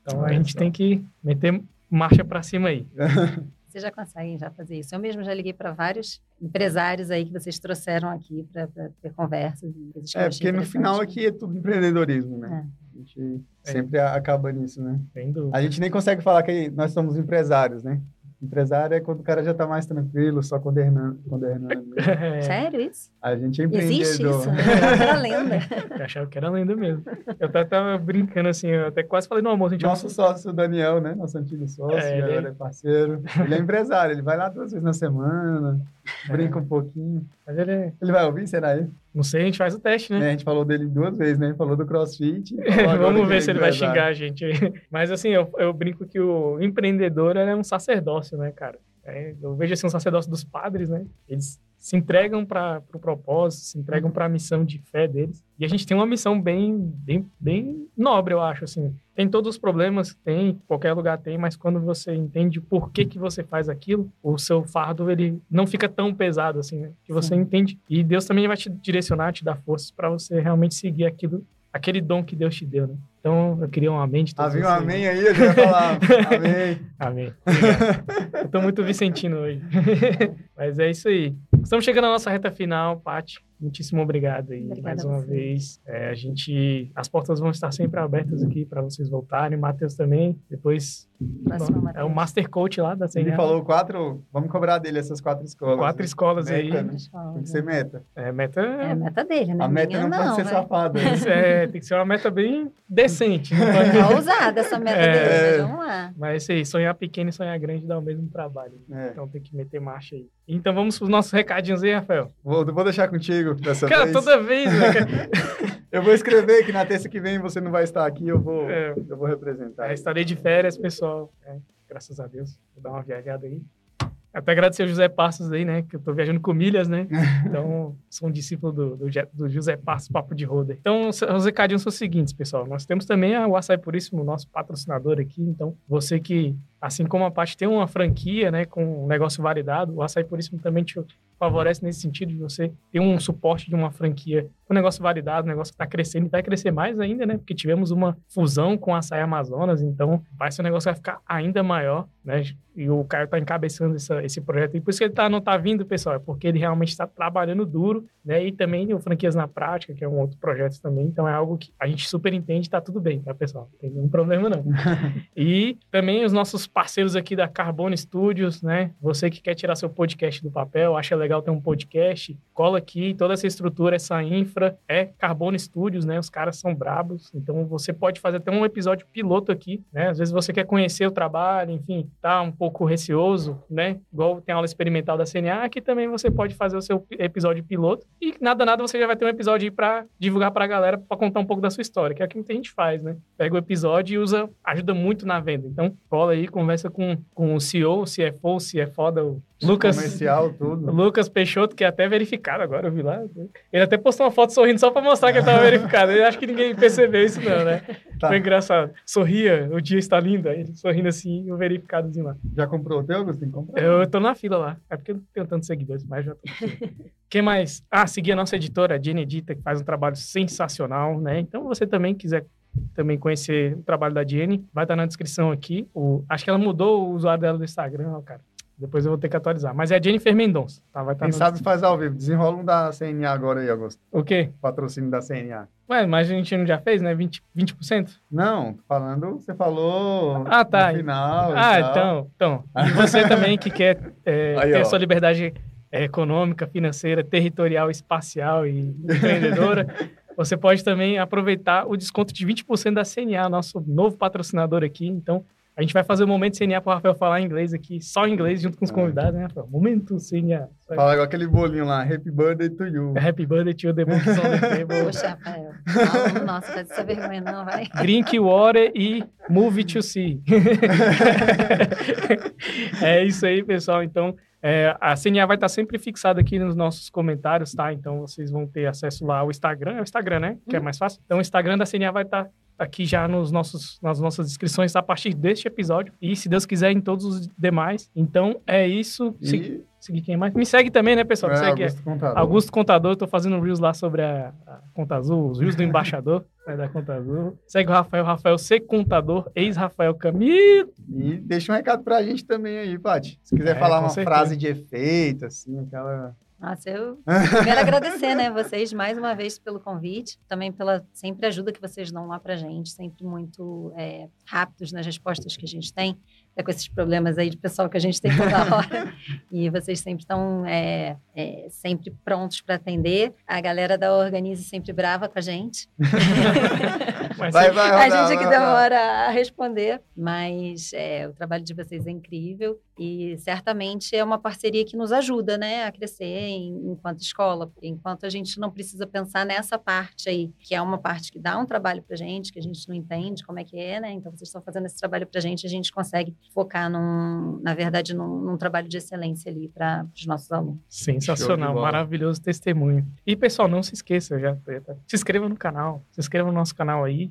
Então a gente só. tem que meter marcha pra cima aí. Vocês já conseguem já fazer isso. Eu mesmo já liguei para vários empresários aí que vocês trouxeram aqui para ter conversas. e eu É, porque no final aqui é tudo empreendedorismo, né? A gente É. sempre acaba nisso, né? Sem dúvida. A gente nem consegue falar que nós somos empresários, né? Empresário é quando o cara já tá mais tranquilo, só coordenando. coordenando. É, Sério isso? A gente é empreendedor. Existe isso? né? Era lenda. eu achava que era lenda mesmo. Eu tava, tava brincando assim, eu até quase falei no almoço, a gente Nosso sócio Daniel, né? Nosso antigo sócio, É, ele- agora é parceiro. Ele é empresário, ele vai lá duas vezes na semana, brinca um pouquinho. Mas ele é- Ele vai ouvir, será ele? Não sei, a gente faz o teste, né? É, a gente falou dele duas vezes, né? Falou do crossfit. Vamos ver é se ele vai xingar a gente. Mas assim, eu, eu brinco que o empreendedor é um sacerdócio, né, cara? É, eu vejo assim um sacerdócio dos padres, né? Eles se entregam para o pro propósito, se entregam para a missão de fé deles. E a gente tem uma missão bem, bem, bem nobre, eu acho, assim. Tem todos os problemas, tem, qualquer lugar tem, mas quando você entende por que que você faz aquilo, o seu fardo, ele não fica tão pesado, assim, né? Que você Sim. entende. E Deus também vai te direcionar, te dar forças para você realmente seguir aquilo, aquele dom que Deus te deu, né? Então, eu queria um amém de todos Havia um amém aí, eu já ia falar. amém. Amém. Eu tô muito vicentino hoje. Mas é isso aí. Estamos chegando à nossa reta final, Paty. Muitíssimo obrigado aí Obrigada mais uma vez. É, a gente, as portas vão estar sempre abertas aqui para vocês voltarem. Matheus também. Depois Próximo, é o. Master Coach lá da Ele CNA. falou quatro. Vamos cobrar dele essas quatro escolas. Quatro né? escolas aí. Meta, né? Pessoal, Tem que ser meta. É, meta. É a meta dele, né? A meta Minha não, pode ser né? safada. né? é, tem que ser uma meta bem decente. não pode- É ousada essa meta É. dele, mas vamos lá. Mas é isso aí, sonhar pequeno e sonhar grande dá o mesmo trabalho. É. Então tem que meter marcha aí. Então vamos para os nossos recadinhos aí, Rafael. Vou, vou deixar contigo dessa Cara, vez. toda vez, né? cara? Eu vou escrever que na terça que vem você não vai estar aqui, eu vou, É. eu vou representar. É, estarei de férias, pessoal. É, graças a Deus. Vou dar uma viajada aí. Até agradecer o José Passos aí, né? Que eu tô viajando com milhas, né? Então, sou um discípulo do, do, do José Passos, Papo de Roda. Então, os os recadinhos são os seguintes, pessoal. Nós temos também a- o Açaí Puríssimo, nosso patrocinador aqui. Então, você que, assim como a parte tem uma franquia, né? Com um negócio validado, o Açaí Puríssimo também te favorece nesse sentido de você ter um suporte de uma franquia um negócio validado, um negócio que está crescendo e vai crescer mais ainda, né? Porque tivemos uma fusão com a Açaí Amazonas, então vai ser um negócio que vai ficar ainda maior, né? E o Caio está encabeçando essa- esse projeto. E por isso que ele tá, não está vindo, pessoal, é porque ele realmente está trabalhando duro, né? E também o Franquias na Prática, que é um outro projeto também. Então é algo que a gente super entende, tá tudo bem, tá, pessoal? Não tem nenhum problema, não. E também os nossos parceiros aqui da Carbono Studios, né? Você que quer tirar seu podcast do papel, acha legal ter um podcast, cola aqui, toda essa estrutura, essa infra é Carbono Studios, né? Os caras são brabos, então você pode fazer até um episódio piloto aqui, né? Às vezes você quer conhecer o trabalho, enfim, tá um pouco receoso, né? Igual tem aula experimental da CNA, aqui também você pode fazer o seu episódio piloto e nada, nada você já vai ter um episódio pra divulgar pra galera, pra contar um pouco da sua história, que é o que muita gente faz, né? Pega o episódio e usa, ajuda muito na venda. Então, cola aí, conversa com, com o CEO, o CFO, se é foda, Lucas. Comercial, tudo. Lucas Peixoto, que é até verificado agora, eu vi lá. Ele até postou uma foto sorrindo só pra mostrar que ele tava verificado. Eu acho que ninguém percebeu isso, não, né? Tá. Foi engraçado. Sorria, o dia está lindo. Ele sorrindo assim o verificadozinho lá. Já comprou o teu, que comprar. Eu tô na fila lá. É porque eu não tenho tantos seguidores, mas já tô na fila. Quem mais? Ah, seguir a nossa editora, a Jenny Edita, que faz um trabalho sensacional, né? Então, você também quiser também conhecer o trabalho da Jenny, vai estar na descrição aqui. O, acho que ela mudou o usuário dela do Instagram, ó, cara. Depois eu vou ter que atualizar. Mas é a Jennifer Mendonça, tá? Vai estar Quem no- sabe faz ao vivo. Desenrola um da CNA agora aí, Augusto. O quê? Patrocínio da CNA. Ué, mas a gente não já fez, né? 20%? 20%? Não, tô falando, você falou Ah, tá. no final. Ah, então, então. E você também que quer é, Aí, ter ó. a sua liberdade é, econômica, financeira, territorial, espacial e empreendedora, você pode também aproveitar o desconto de 20% da CNA, nosso novo patrocinador aqui. Então, a gente vai fazer o momento CNA para o Rafael falar inglês aqui, só inglês, junto com os Ah. convidados, né, Rafael? Momento CNA. Fala igual aquele bolinho lá. Happy birthday to you. Happy birthday to you, the books on the table. Poxa, Rafael. Nosso, faz essa vergonha não, vai. Drink water e move to see. é isso aí, pessoal. Então, é, a CNA vai estar sempre fixada aqui nos nossos comentários, tá? Então, vocês vão ter acesso lá ao Instagram. É o Instagram, né? Que é mais fácil. Então, o Instagram da CNA vai estar aqui já nos nossos, nas nossas descrições a partir deste episódio. E, se Deus quiser, em todos os demais. Então, é isso. E... Seguir quem mais? Me segue também, né, pessoal? É, segue Augusto Contador. Augusto Contador. Tô fazendo Reels lá sobre a, a Conta Azul, os Reels do Embaixador né, da Conta Azul. Segue o Rafael, Rafael C. Contador, ex-Rafael Camilo. E deixa um recado pra gente também aí, Paty. Se quiser é, falar uma certeza. frase de efeito, assim, aquela nossa, eu quero agradecer, né, vocês mais uma vez pelo convite, também pela sempre ajuda que vocês dão lá pra gente, sempre muito é, rápidos nas respostas que a gente tem, é com esses problemas aí de pessoal que a gente tem toda hora. e vocês sempre estão é, é, sempre prontos para atender. A galera da Organize sempre brava com a gente. vai, vai, vai, a gente que demora a responder, mas é, o trabalho de vocês é incrível e certamente é uma parceria que nos ajuda, né, a crescer em, enquanto escola, porque enquanto a gente não precisa pensar nessa parte aí, que é uma parte que dá um trabalho para gente, que a gente não entende como é que é, né, então vocês estão fazendo esse trabalho para gente, a gente consegue focar num, na verdade, num, num trabalho de excelência ali para os nossos alunos. Sensacional, maravilhoso testemunho. E pessoal, não se esqueça, já se inscreva no canal, se inscreva no nosso canal aí,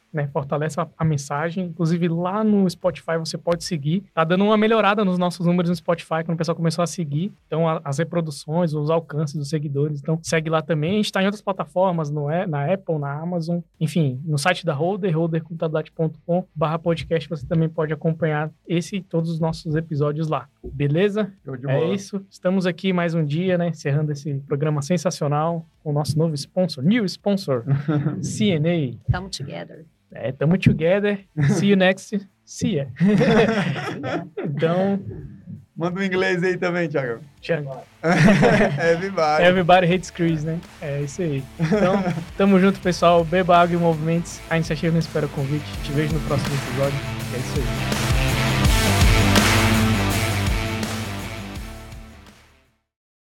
né? Fortalece a, a, mensagem. Inclusive, lá no Spotify você pode seguir. Tá dando uma melhorada nos nossos números no Spotify, quando o pessoal começou a seguir. Então, a, as reproduções, os alcances dos seguidores. Então, segue lá também. A gente tá em outras plataformas, no, na Apple, na Amazon. Enfim, no site da Holder, holdercontabilidade.com barra podcast, você também pode acompanhar esse e todos os nossos episódios lá. Beleza? É isso. Estamos aqui mais um dia, né? Encerrando esse programa sensacional com o nosso novo sponsor, new sponsor, CNA. Tamo together. É, tamo together. See you next. See ya. então. Manda um inglês aí também, Thiago. Thiago. Everybody. Everybody hates Chris, né? É isso aí. Então, tamo junto, pessoal. Beba água e movimentos. A iniciativa não espera convite. Te vejo no próximo episódio. É isso aí.